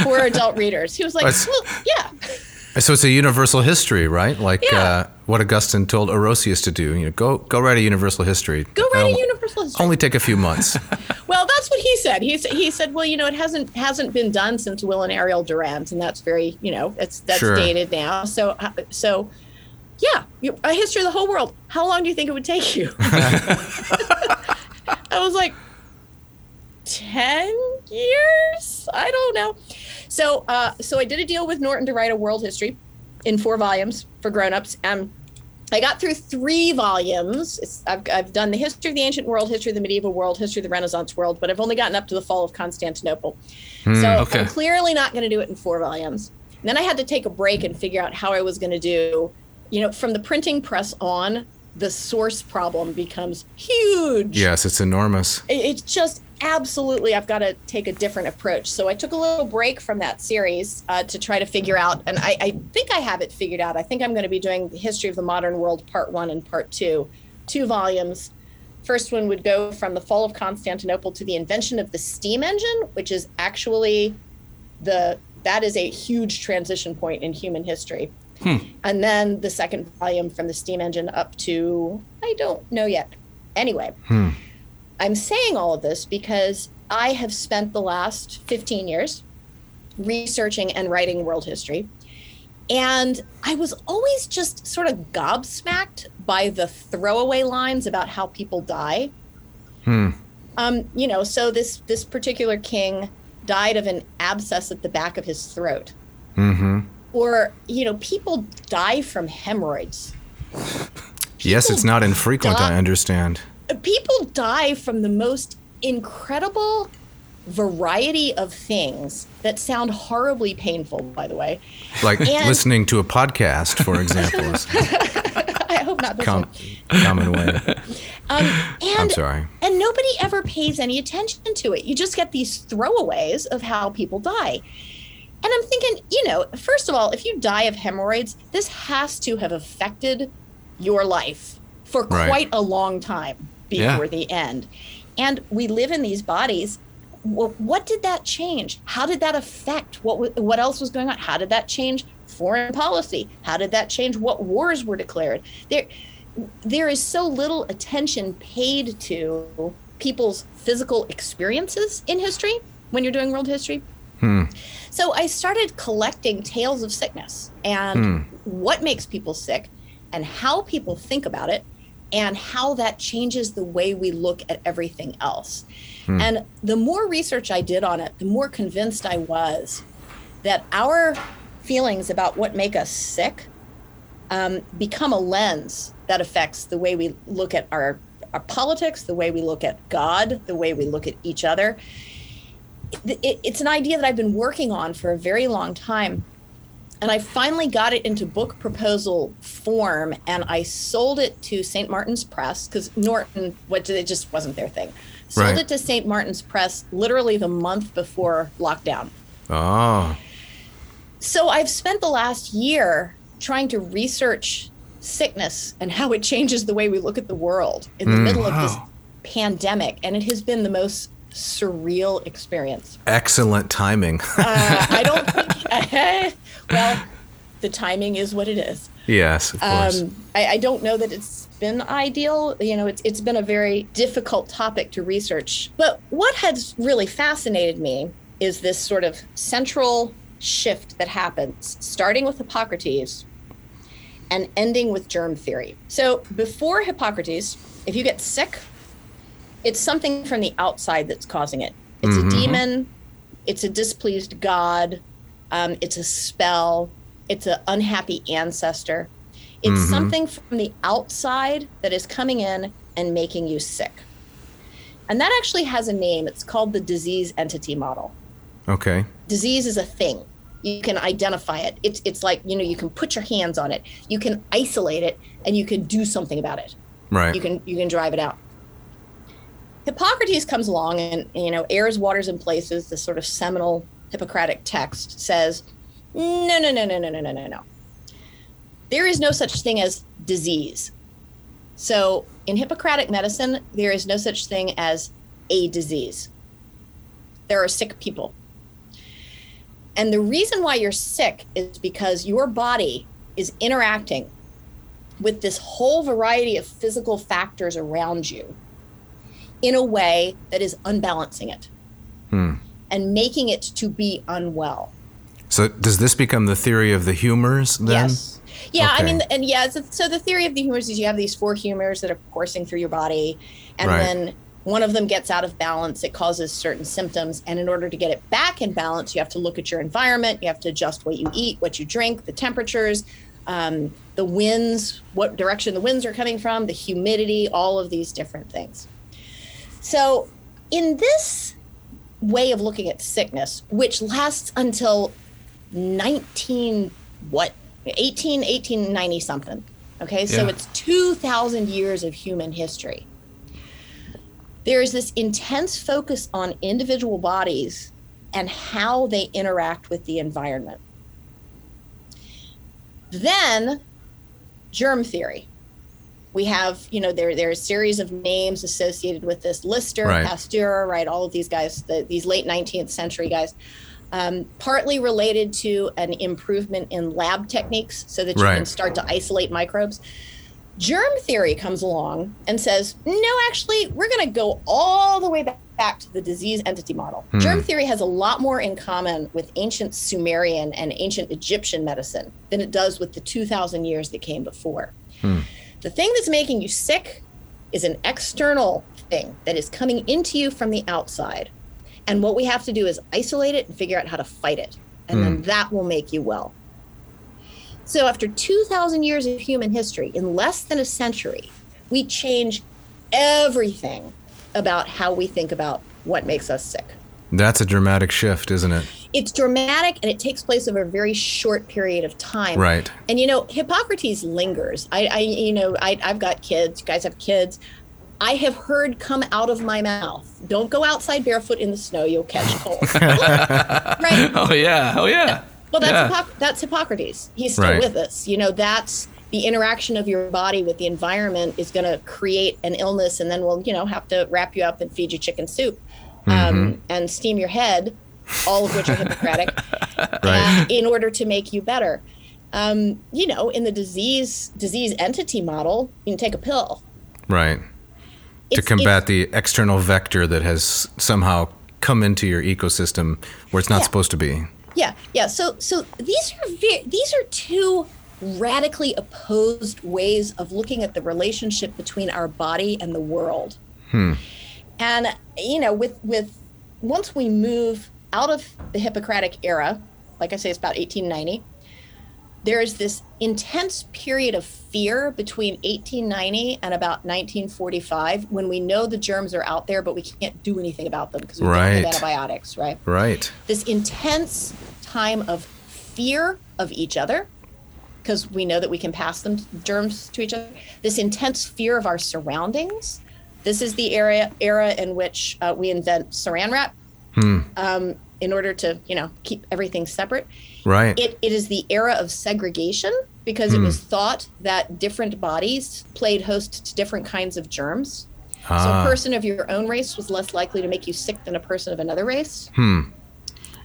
For adult readers. He was like well yeah So it's a universal history, right? Like Yeah. uh, what Augustine told Orosius to do. You know, go go write a universal history. go write That'll a universal history Only take a few months. Well, that's what he said. He s- he said, well, you know, it hasn't hasn't been done since Will and Ariel Durant, and that's very, you know, it's that's Sure. dated now. So uh, so, yeah, a history of the whole world. How long do you think it would take you? I was like, 10 years. I don't know. So, uh, so I did a deal with Norton to write a world history in four volumes for grown-ups. Um, I got through three volumes. I've, I've done the history of the ancient world, history of the medieval world, history of the Renaissance world, but I've only gotten up to the fall of Constantinople. Hmm, so okay. I'm clearly not going to do it in four volumes. And then I had to take a break and figure out how I was going to do, you know, from the printing press on, the source problem becomes huge. Yes, it's enormous. It- It's just absolutely, I've got to take a different approach. So I took a little break from that series uh, to try to figure out, and I, I think I have it figured out. I think I'm going to be doing the history of the modern world, part one and part two, two volumes. First one would go from the fall of Constantinople to the invention of the steam engine, which is actually the that is a huge transition point in human history. And then the second volume from the steam engine up to I don't know yet. Anyway, I'm saying all of this because I have spent the last 15 years researching and writing world history. And I was always just sort of gobsmacked by the throwaway lines about how people die. Um, you know, so this this particular king died of an abscess at the back of his throat. Mm-hmm. Or, you know, people die from hemorrhoids. Yes, it's not infrequent, die- I understand. People die from the most incredible variety of things that sound horribly painful by the way Like And- listening to a podcast, for example, i hope not this com- common way. Um, and, I'm sorry. and nobody ever pays any attention to it you just get these throwaways of how people die and i'm thinking you know first of all if you die of hemorrhoids this has to have affected your life for Right. quite a long time Yeah. before the end. And we live in these bodies. Wh- what did that change? How did that affect what what else was going on? How did that change foreign policy? How did that change what wars were declared? There there is so little attention paid to people's physical experiences in history when you're doing world history. Hmm. So I started collecting tales of sickness and hmm. what makes people sick and how people think about it and how that changes the way we look at everything else. And the more research I did on it, the more convinced I was that our feelings about what make us sick um, become a lens that affects the way we look at our, our politics, the way we look at God, the way we look at each other it, it's an idea that I've been working on for a very long time. And I finally got it into book proposal form and I sold it to St. Martin's Press because Norton, what did it just wasn't their thing. Sold Right. it to St. Martin's Press literally the month before lockdown. Oh, So I've spent the last year trying to research sickness and how it changes the way we look at the world in the middle of this pandemic. And it has been the most surreal experience. excellent timing. Uh, I don't think. well, the timing is what it is. yes, of course. Um, I, I don't know that it's been ideal. You know, it's it's been a very difficult topic to research. But what has really fascinated me is this sort of central shift that happens, starting with Hippocrates and ending with germ theory. So before Hippocrates, if you get sick, it's something from the outside that's causing it. It's a demon. It's a displeased god. Um, it's a spell. It's an unhappy ancestor. It's something from the outside that is coming in and making you sick. And that actually has a name. It's called the disease entity model. okay. Disease is a thing. You can identify it. It's it's like, you know, you can put your hands on it. You can isolate it and you can do something about it Right. you can you can drive it out. Hippocrates comes along and you know airs waters and places. This sort of seminal Hippocratic text says, no no no no no no no no no. There is no such thing as disease. So in Hippocratic medicine, there is no such thing as a disease. There are sick people. And the reason why you're sick is because your body is interacting with this whole variety of physical factors around you in a way that is unbalancing it hmm. And making it to be unwell. So does this become the theory of the humors then? Yes. Yeah, I mean, and yeah, so, so the theory of the humors is you have these four humors that are coursing through your body, and Right. then one of them gets out of balance, it causes certain symptoms. And in order to get it back in balance, you have to look at your environment, you have to adjust what you eat, what you drink, the temperatures, um, the winds, what direction the winds are coming from, the humidity, all of these different things. So, in this way of looking at sickness, which lasts until 19, what, 18, 1890 something. Okay, so Yeah. it's 2,000 years of human history there is this intense focus on individual bodies and how they interact with the environment. Then, germ theory. We have, you know, there there are a series of names associated with this: Lister, Right. Pasteur, right? All of these guys, the, these late 19th century guys, um, partly related to an improvement in lab techniques, so that you can start to isolate microbes germ theory comes along and says, no, actually, we're going to go all the way back, back to the disease entity model. Germ theory has a lot more in common with ancient Sumerian and ancient Egyptian medicine than it does with the 2,000 years that came before. The thing that's making you sick is an external thing that is coming into you from the outside. And what we have to do is isolate it and figure out how to fight it. And then hmm. that will make you well. So, after 2,000 years of human history, in less than a century, we change everything about how we think about what makes us sick. That's a dramatic shift, isn't it? It's dramatic and it takes place over a very short period of time. Right. And you know, Hippocrates lingers. I, I you know, I, I've got kids. You guys have kids. I have heard come out of my mouth. Don't go outside barefoot in the snow. You'll catch cold. right. Oh yeah. Oh yeah. Well, that's Yeah. Hippoc- that's Hippocrates. He's still Right. with us. You know, that's the interaction of your body with the environment is going to create an illness, and then we'll you know have to wrap you up and feed you chicken soup, um, and steam your head, all of which are Hippocratic, Right. uh, in order to make you better. Um, you know, in the disease disease entity model, you can take a pill. Right. To combat the external vector that has somehow come into your ecosystem where it's not Yeah. supposed to be. Yeah, yeah. So, so these are ve- these are two radically opposed ways of looking at the relationship between our body and the world. And you know, with with once we move out of the Hippocratic era, like I say, it's about 1890. There is this intense period of fear between 1890 and about 1945 when we know the germs are out there, but we can't do anything about them because we don't have antibiotics, right? Right. this intense time of fear of each other because we know that we can pass them germs to each other this intense fear of our surroundings this is the area era in which uh, we invent saran wrap um, in order to you know keep everything separate Right. it, it is the era of segregation because it was thought that different bodies played host to different kinds of germs Ah. so Ah. a person of your own race was less likely to make you sick than a person of another race Hmm.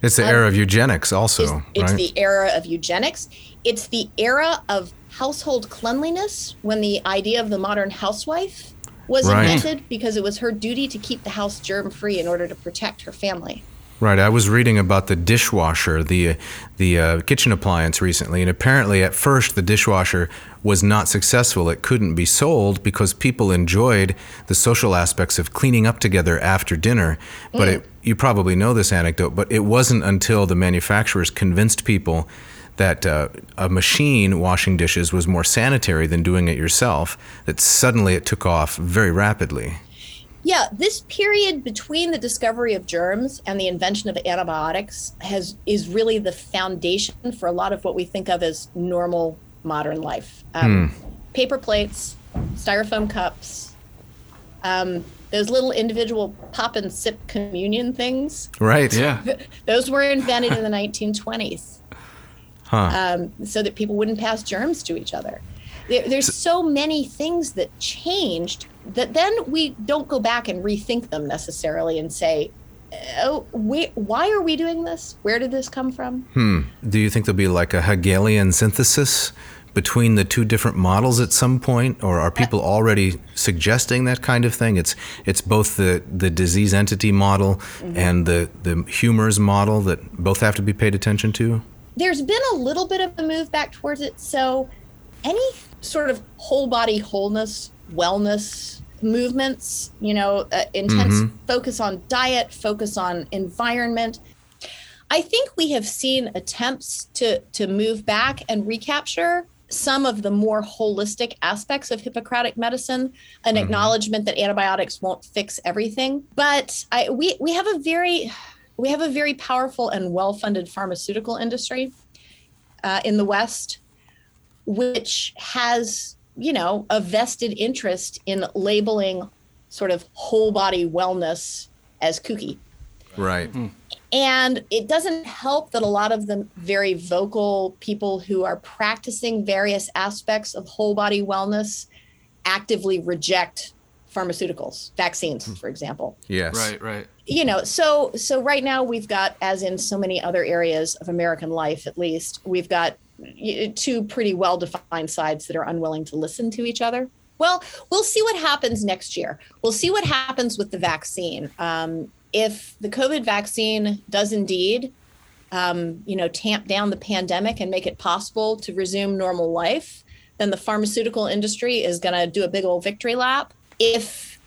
it's the era of eugenics also, it's right? the era of eugenics. It's the era of household cleanliness when the idea of the modern housewife was Right. invented because it was her duty to keep the house germ free in order to protect her family. Right. I was reading about the dishwasher, the the uh, kitchen appliance recently, and apparently at first the dishwasher was not successful. It couldn't be sold because people enjoyed the social aspects of cleaning up together after dinner. But it, you probably know this anecdote, but it wasn't until the manufacturers convinced people that uh, a machine washing dishes was more sanitary than doing it yourself that suddenly it took off very rapidly. Yeah, this period between the discovery of germs and the invention of antibiotics has is really the foundation for a lot of what we think of as normal modern life. Um, Paper plates, styrofoam cups, um, those little individual pop and sip communion things. Right. Yeah. Those were invented in the 1920s Huh. um, so that people wouldn't pass germs to each other. There, there's so many things that changed that then we don't go back and rethink them necessarily and say, oh, we, why are we doing this? Where did this come from? Do you think there'll be like a Hegelian synthesis between the two different models at some point, or are people already suggesting that kind of thing? It's it's both the, the disease entity model and the the humors model that both have to be paid attention to. There's been a little bit of a move back towards it. So, any sort of whole body wholeness, wellness, movements, you know, uh, intense mm-hmm. focus on diet, focus on environment. I think we have seen attempts to to move back and recapture some of the more holistic aspects of Hippocratic medicine, an mm-hmm. acknowledgement that antibiotics won't fix everything. But I, we we have a very we have a very powerful and well-funded pharmaceutical industry uh, in the West, which has you know a vested interest in labeling sort of whole body wellness as kooky. Right. Mm. And it doesn't help that a lot of the very vocal people who are practicing various aspects of whole body wellness actively reject pharmaceuticals, vaccines, hmm. for example. Yes. Right, right. You know, so so right now we've got as in so many other areas of American life at least, we've got two pretty well defined sides that are unwilling to listen to each other. Well, we'll see what happens next year. We'll see what happens with the vaccine. Um, if the COVID vaccine does indeed, um, you know, tamp down the pandemic and make it possible to resume normal life, then the pharmaceutical industry is going to do a big old victory lap. If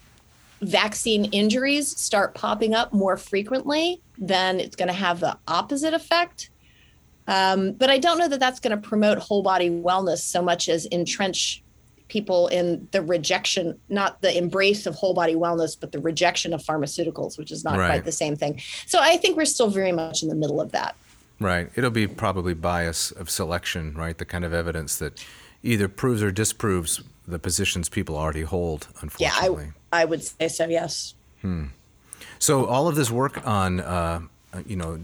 vaccine injuries start popping up more frequently, then it's going to have the opposite effect. Um, but I don't know that that's going to promote whole body wellness so much as entrench people in the rejection, not the embrace of whole body wellness, but the rejection of pharmaceuticals, which is not right. quite the same thing. So I think we're still very much in the middle of that. Right. It'll be probably bias of selection, right? The kind of evidence that either proves or disproves the positions people already hold, unfortunately. Yeah, I, I would say so, yes. Hmm. So all of this work on, uh, you know,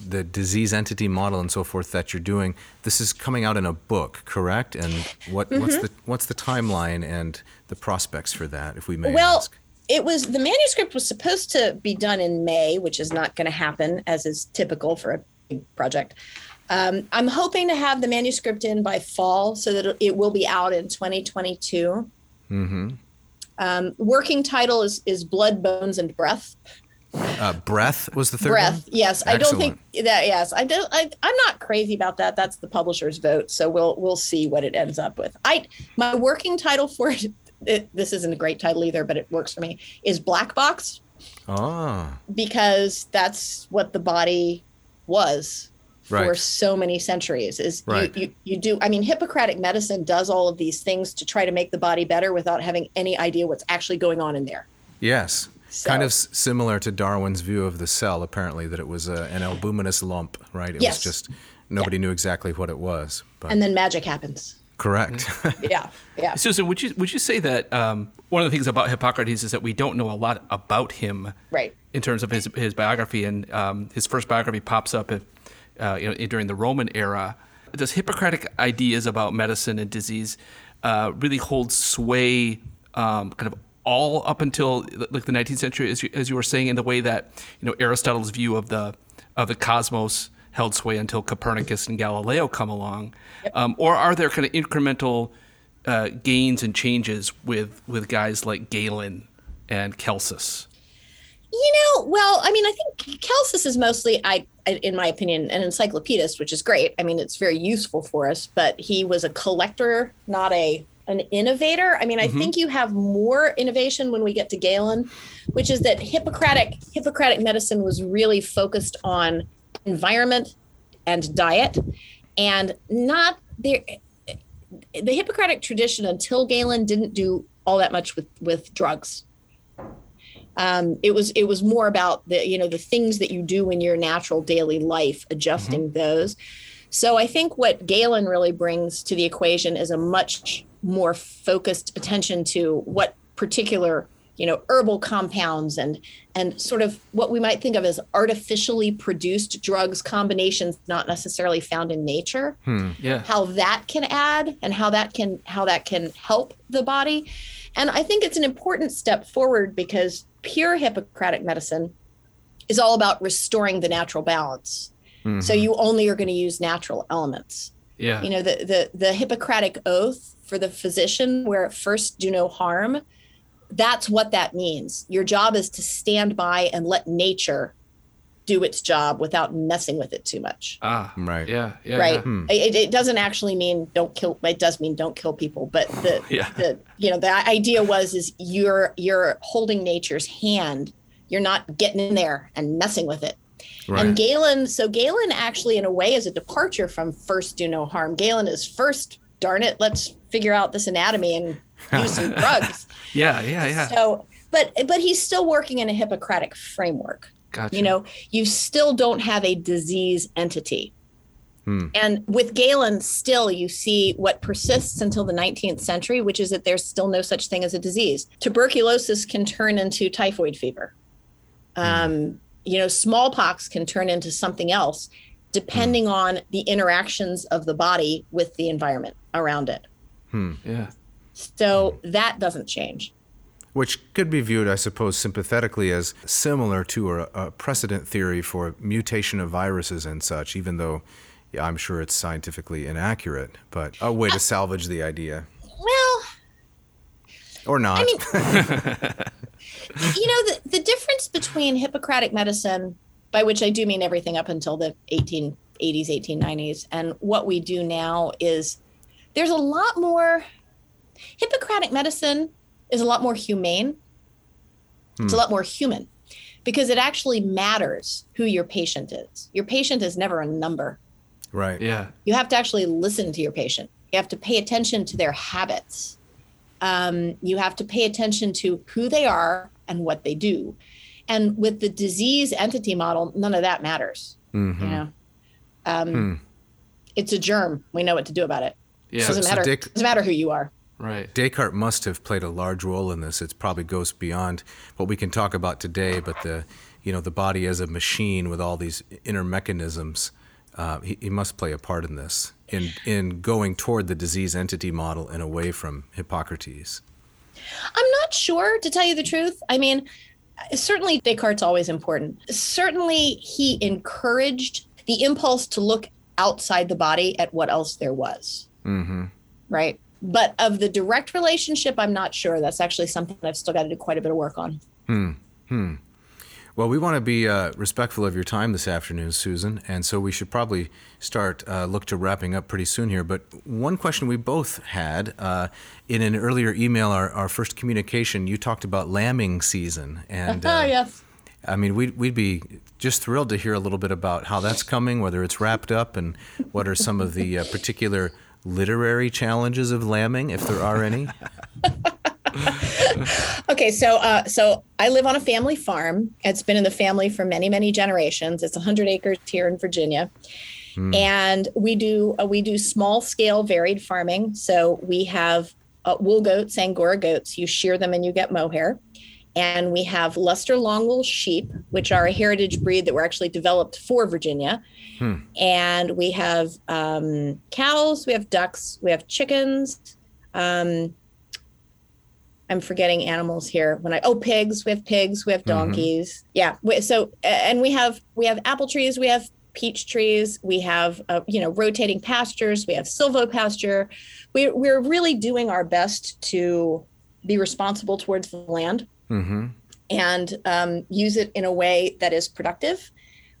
the disease entity model and so forth that you're doing. This is coming out in a book, correct? And what, mm-hmm. what's the what's the timeline and the prospects for that, if we may well, ask? It was the manuscript was supposed to be done in May, which is not going to happen, as is typical for a big project. Um, I'm hoping to have the manuscript in by fall so that it will be out in 2022. Mm-hmm. Um, working title is is Blood, Bones, and Breath. Uh, breath was the third breath one? yes Excellent. i don't think that yes i don't I, i'm not crazy about that that's the publisher's vote so we'll we'll see what it ends up with i my working title for it, it this isn't a great title either but it works for me is black box ah because that's what the body was for right. so many centuries is right. you, you, you do i mean hippocratic medicine does all of these things to try to make the body better without having any idea what's actually going on in there yes so, kind of s- similar to Darwin's view of the cell, apparently, that it was a, an albuminous lump, right? It yes. was just nobody yeah. knew exactly what it was. But. And then magic happens. Correct. Mm-hmm. yeah, yeah. Susan, would you would you say that um, one of the things about Hippocrates is that we don't know a lot about him, right? In terms of his his biography, and um, his first biography pops up, at, uh, you know, during the Roman era. Does Hippocratic ideas about medicine and disease uh, really hold sway, um, kind of all up until like the 19th century, as you, as you were saying, in the way that you know Aristotle's view of the of the cosmos held sway until Copernicus and Galileo come along, yep. um, or are there kind of incremental uh, gains and changes with with guys like Galen and Celsus? You know, well, I mean, I think Celsus is mostly, I, in my opinion, an encyclopedist, which is great. I mean, it's very useful for us, but he was a collector, not a an innovator. I mean, I mm-hmm. think you have more innovation when we get to Galen, which is that Hippocratic Hippocratic medicine was really focused on environment and diet, and not there. The Hippocratic tradition until Galen didn't do all that much with with drugs. Um, it was it was more about the you know the things that you do in your natural daily life, adjusting mm-hmm. those. So I think what Galen really brings to the equation is a much more focused attention to what particular you know herbal compounds and and sort of what we might think of as artificially produced drugs combinations not necessarily found in nature hmm, yeah how that can add and how that can how that can help the body and i think it's an important step forward because pure hippocratic medicine is all about restoring the natural balance. Mm-hmm. so you only are going to use natural elements. Yeah. You know the the the hippocratic oath for the physician where at first do no harm that's what that means. Your job is to stand by and let nature do its job without messing with it too much. Ah, Right. Yeah, yeah. right. yeah. It, it doesn't actually mean don't kill. It does mean don't kill people, but the Yeah. the you know the idea was is you're you're holding nature's hand. You're not getting in there and messing with it. Right. And Galen, so Galen actually, in a way, is a departure from first do no harm. Galen is first, darn it, let's figure out this anatomy and use some drugs. Yeah, yeah, yeah. So, but but he's still working in a Hippocratic framework. Gotcha. You know, you still don't have a disease entity. Hmm. And with Galen, still you see what persists until the 19th century, which is that there's still no such thing as a disease. Tuberculosis can turn into typhoid fever. Um, you know, smallpox can turn into something else depending on the interactions of the body with the environment around it. yeah. So that doesn't change. Which could be viewed, I suppose, sympathetically as similar to a, a precedent theory for mutation of viruses and such, even though yeah, I'm sure it's scientifically inaccurate, but a way to salvage the idea. Well, Or not. I mean, you know, the, the difference between Hippocratic medicine, by which I do mean everything up until the 1880s, 1890s, and what we do now is there's a lot more. Hippocratic medicine is a lot more humane. It's a lot more human because it actually matters who your patient is. Your patient is never a number. right. Yeah. You have to actually listen to your patient. You have to pay attention to their habits. Um, you have to pay attention to who they are and what they do. And with the disease entity model, none of that matters. Mhm. You know, um, it's a germ. We know what to do about it. Yeah. Doesn't So matter. Dick- doesn't matter who you are. Right. Descartes must have played a large role in this. It probably goes beyond what we can talk about today, but the you know the body as a machine with all these inner mechanisms, uh, he, he must play a part in this in in going toward the disease entity model and away from Hippocrates. I'm not sure, to tell you the truth. I mean, certainly Descartes' always important. Certainly, he encouraged the impulse to look outside the body at what else there was. Mm-hmm. Right. But of the direct relationship, I'm not sure. That's actually something I've still got to do quite a bit of work on. Hmm. Well, we want to be uh, respectful of your time this afternoon, Susan, and so we should probably start uh, look to wrapping up pretty soon here. But one question we both had uh, in an earlier email, our, our first communication, you talked about lambing season, and Oh, uh, yes. I mean, we'd, we'd be just thrilled to hear a little bit about how that's coming, whether it's wrapped up, and what are some of the uh, particular literary challenges of lambing, if there are any. Okay, so uh, so I live on a family farm. It's been in the family for many many generations. It's 100 acres here in Virginia, and we do uh, we do small scale varied farming. So we have uh, wool goats, Angora goats. You shear them and you get mohair. And we have Leicester Longwool sheep, which are a heritage breed that were actually developed for Virginia. And we have um, cows, we have ducks, we have chickens. Um, I'm forgetting animals here. When I oh pigs, we have pigs, we have donkeys. Yeah. We, so and we have we have apple trees, we have peach trees, we have uh, you know rotating pastures, we have silvopasture. We we're really doing our best to be responsible towards the land Mm-hmm. and um, use it in a way that is productive.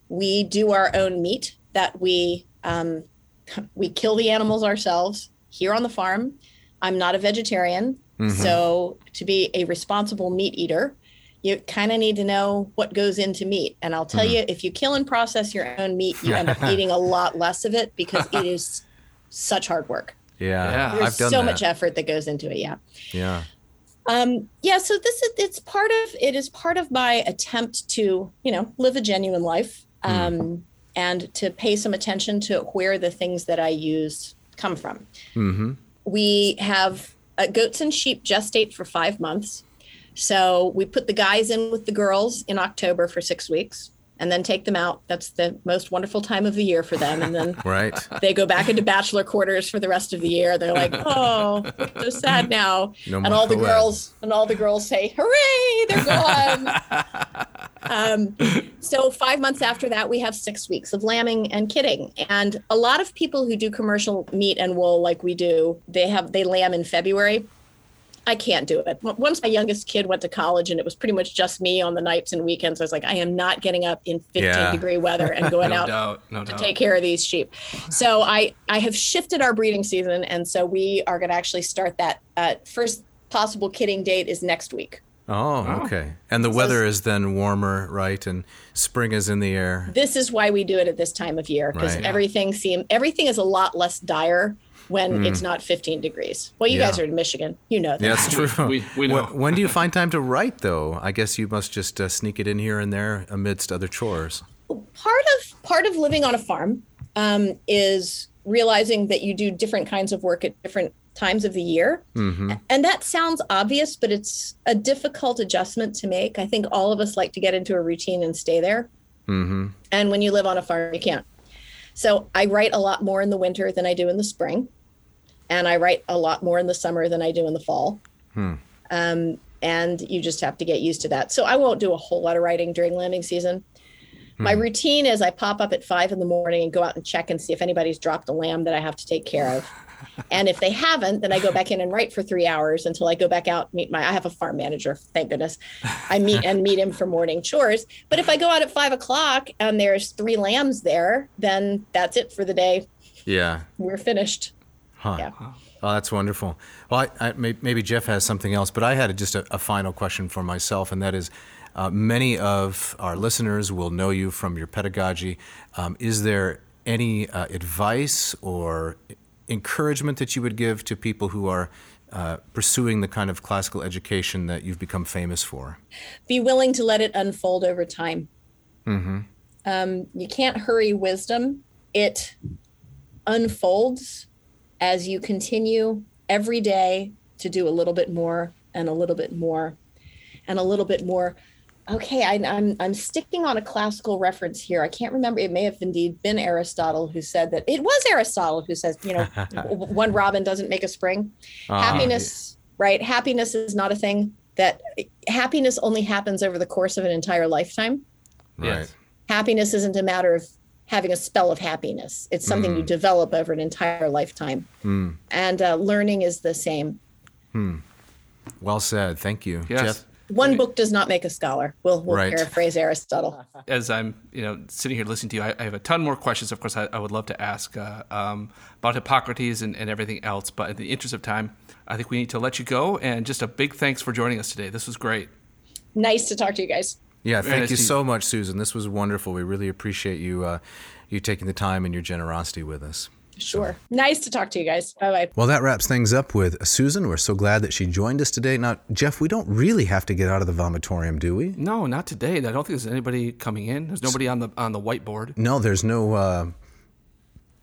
We do our own meat that we um, we kill the animals ourselves here on the farm. I'm not a vegetarian, so to be a responsible meat eater, you kind of need to know what goes into meat. And I'll tell you, if you kill and process your own meat, you end up eating a lot less of it because it is such hard work. Yeah, Yeah. There's I've done so that. much effort that goes into it. Yeah. Yeah. Um, yeah, so this is it's part of it is part of my attempt to, you know, live a genuine life um, and to pay some attention to where the things that I use come from. Mm-hmm. We have uh, goats and sheep gestate for five months. So we put the guys in with the girls in October for six weeks and then take them out. That's the most wonderful time of the year for them. And then Right. they go back into bachelor quarters for the rest of the year. They're like, oh, so sad now. No and all the girls and all the girls say, hooray, they're gone. um, so five months after that, we have six weeks of lambing and kidding. And a lot of people who do commercial meat and wool like we do, they have they lamb in February. I can't do it. Once my youngest kid went to college and it was pretty much just me on the nights and weekends, I was like, I am not getting up in 15 Yeah. degree weather and going No out doubt. No to doubt. take care of these sheep. So I I have shifted our breeding season, and so we are going to actually start that. Uh, first possible kidding date is next week. Oh, okay. And the weather is then warmer, right? And spring is in the air. This is why we do it at this time of year because Right. everything seem everything is a lot less dire when it's not 15 degrees. Well, you Mm. Yeah. guys are in Michigan, you know that. Yeah, that's true. We- we know. When, when do you find time to write, though? I guess you must just uh, sneak it in here and there amidst other chores. part of part of living on a farm um, is realizing that you do different kinds of work at different times of the year and that sounds obvious but it's a difficult adjustment to make i think all of us like to get into a routine and stay there Mm-hmm. and when you live on a farm you can't so i write a lot more in the winter than i do in the spring and i write a lot more in the summer than i do in the fall um, and you just have to get used to that so i won't do a whole lot of writing during lambing season my routine is I pop up at five in the morning and go out and check and see if anybody's dropped a lamb that I have to take care of. and if they haven't, then I go back in and write for three hours until I go back out meet my. I have a farm manager, thank goodness. I meet and meet him for morning chores. But if I go out at five o'clock and there's three lambs there, then that's it for the day. Yeah. We're finished. Huh. Yeah. Oh, that's wonderful. Well, I, I, maybe Jeff has something else, but I had just a, a final question for myself, and that is uh, many of our listeners will know you from your pedagogy. Um, is there any uh, advice or encouragement that you would give to people who are uh, pursuing the kind of classical education that you've become famous for? Be willing to let it unfold over time. Um, you can't hurry wisdom. It unfolds as you continue every day to do a little bit more and a little bit more and a little bit more. Okay, I, I'm I'm sticking on a classical reference here. I can't remember. It may have indeed been Aristotle who said that. It was Aristotle who says, you know, one robin doesn't make a spring. Ah, happiness, right? Happiness is not a thing that happiness only happens over the course of an entire lifetime Yes. happiness isn't a matter of having a spell of happiness it's something you develop over an entire lifetime and uh, learning is the same Well said. Thank you. Yes. Jeff? one book does not make a scholar we'll, we'll Right. paraphrase aristotle as I'm, you know, sitting here listening to you, I, I have a ton more questions. Of course, I, I would love to ask uh, um, about Hippocrates and, and everything else. But in the interest of time, I think we need to let you go. And just a big thanks for joining us today. This was great. nice to talk to you guys Yeah, thank nice you you. so much, Susan. This was wonderful. We really appreciate you uh, you taking the time and your generosity with us. sure nice to talk to you guys bye bye Well, that wraps things up with Susan. We're so glad that she joined us today. Now, Jeff, we don't really have to get out of the vomitorium, do we? No, not today. I don't think there's anybody coming in. There's nobody on the on the whiteboard. No, there's no uh,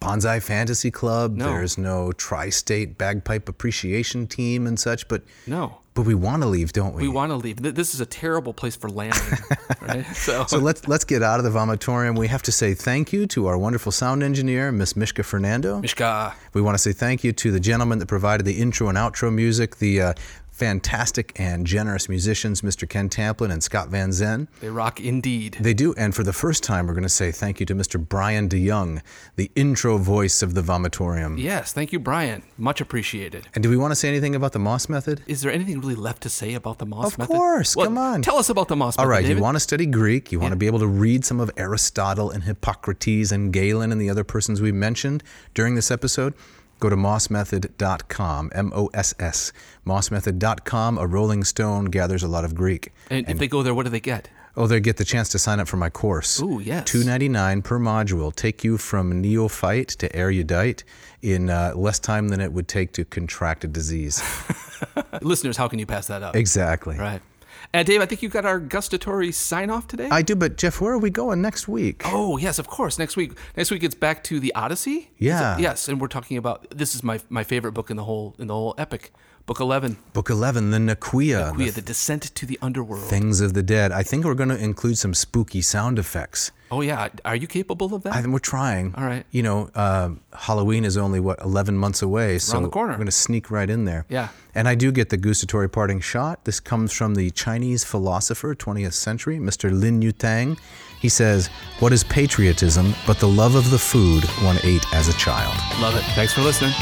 Bonsai Fantasy Club. No. There's no Tri-State Bagpipe Appreciation Team and such. But No, but we want to leave, don't we? we want to leave. This is a terrible place for landing. right? So, So let's let's get out of the vomitorium. We have to say thank you to our wonderful sound engineer, Miss Mishka Fernando. Mishka, We want to say thank you to the gentleman that provided the intro and outro music, the uh, fantastic and generous musicians, Mr. Ken Tamplin and Scott Van Zen. they rock indeed. They do, and for the first time, we're going to say thank you to Mr. Brian DeYoung, the intro voice of the vomitorium. Yes, thank you, Brian. Much appreciated. And do we want to say anything about the Moss method? Is there anything really left to say about the Moss Of method? Of course, Well, come on. Tell us about the Moss All method. All right. David. you want to study Greek, you want to be able to read some of Aristotle and Hippocrates and Galen and the other persons we mentioned during this episode. Go to mossmethod.com, M O S S, mossmethod.com. A Rolling Stone gathers a lot of Greek. And, if they go there, what do they get? Oh, they get the chance to sign up for my course. Ooh, yes. Two ninety nine per module. Take you from neophyte to erudite in uh, less time than it would take to contract a disease. Listeners, how can you pass that up? exactly. Right. And Dave, I think you got our gustatory sign off today. I do, but Jeff, where are we going next week? Oh yes, of course. Next week, next week it's back to the Odyssey. Yeah. Yes, and we're talking about this is my my favorite book in the whole in the whole epic, book eleven, Book eleven, the Nekyia, we the the descent to the underworld. Things of the Dead. I think we're going to include some spooky sound effects. oh yeah, are you capable of that? I think we're trying. All right. You know, uh, Halloween is only what eleven months away, so the corner. we're going to sneak right in there. Yeah. And I do get the gustatory parting shot. This comes from the Chinese philosopher, 20th century, Mr. Lin Yutang. He says, "What is patriotism but the love of the food one ate as a child?" Love it. Thanks for listening.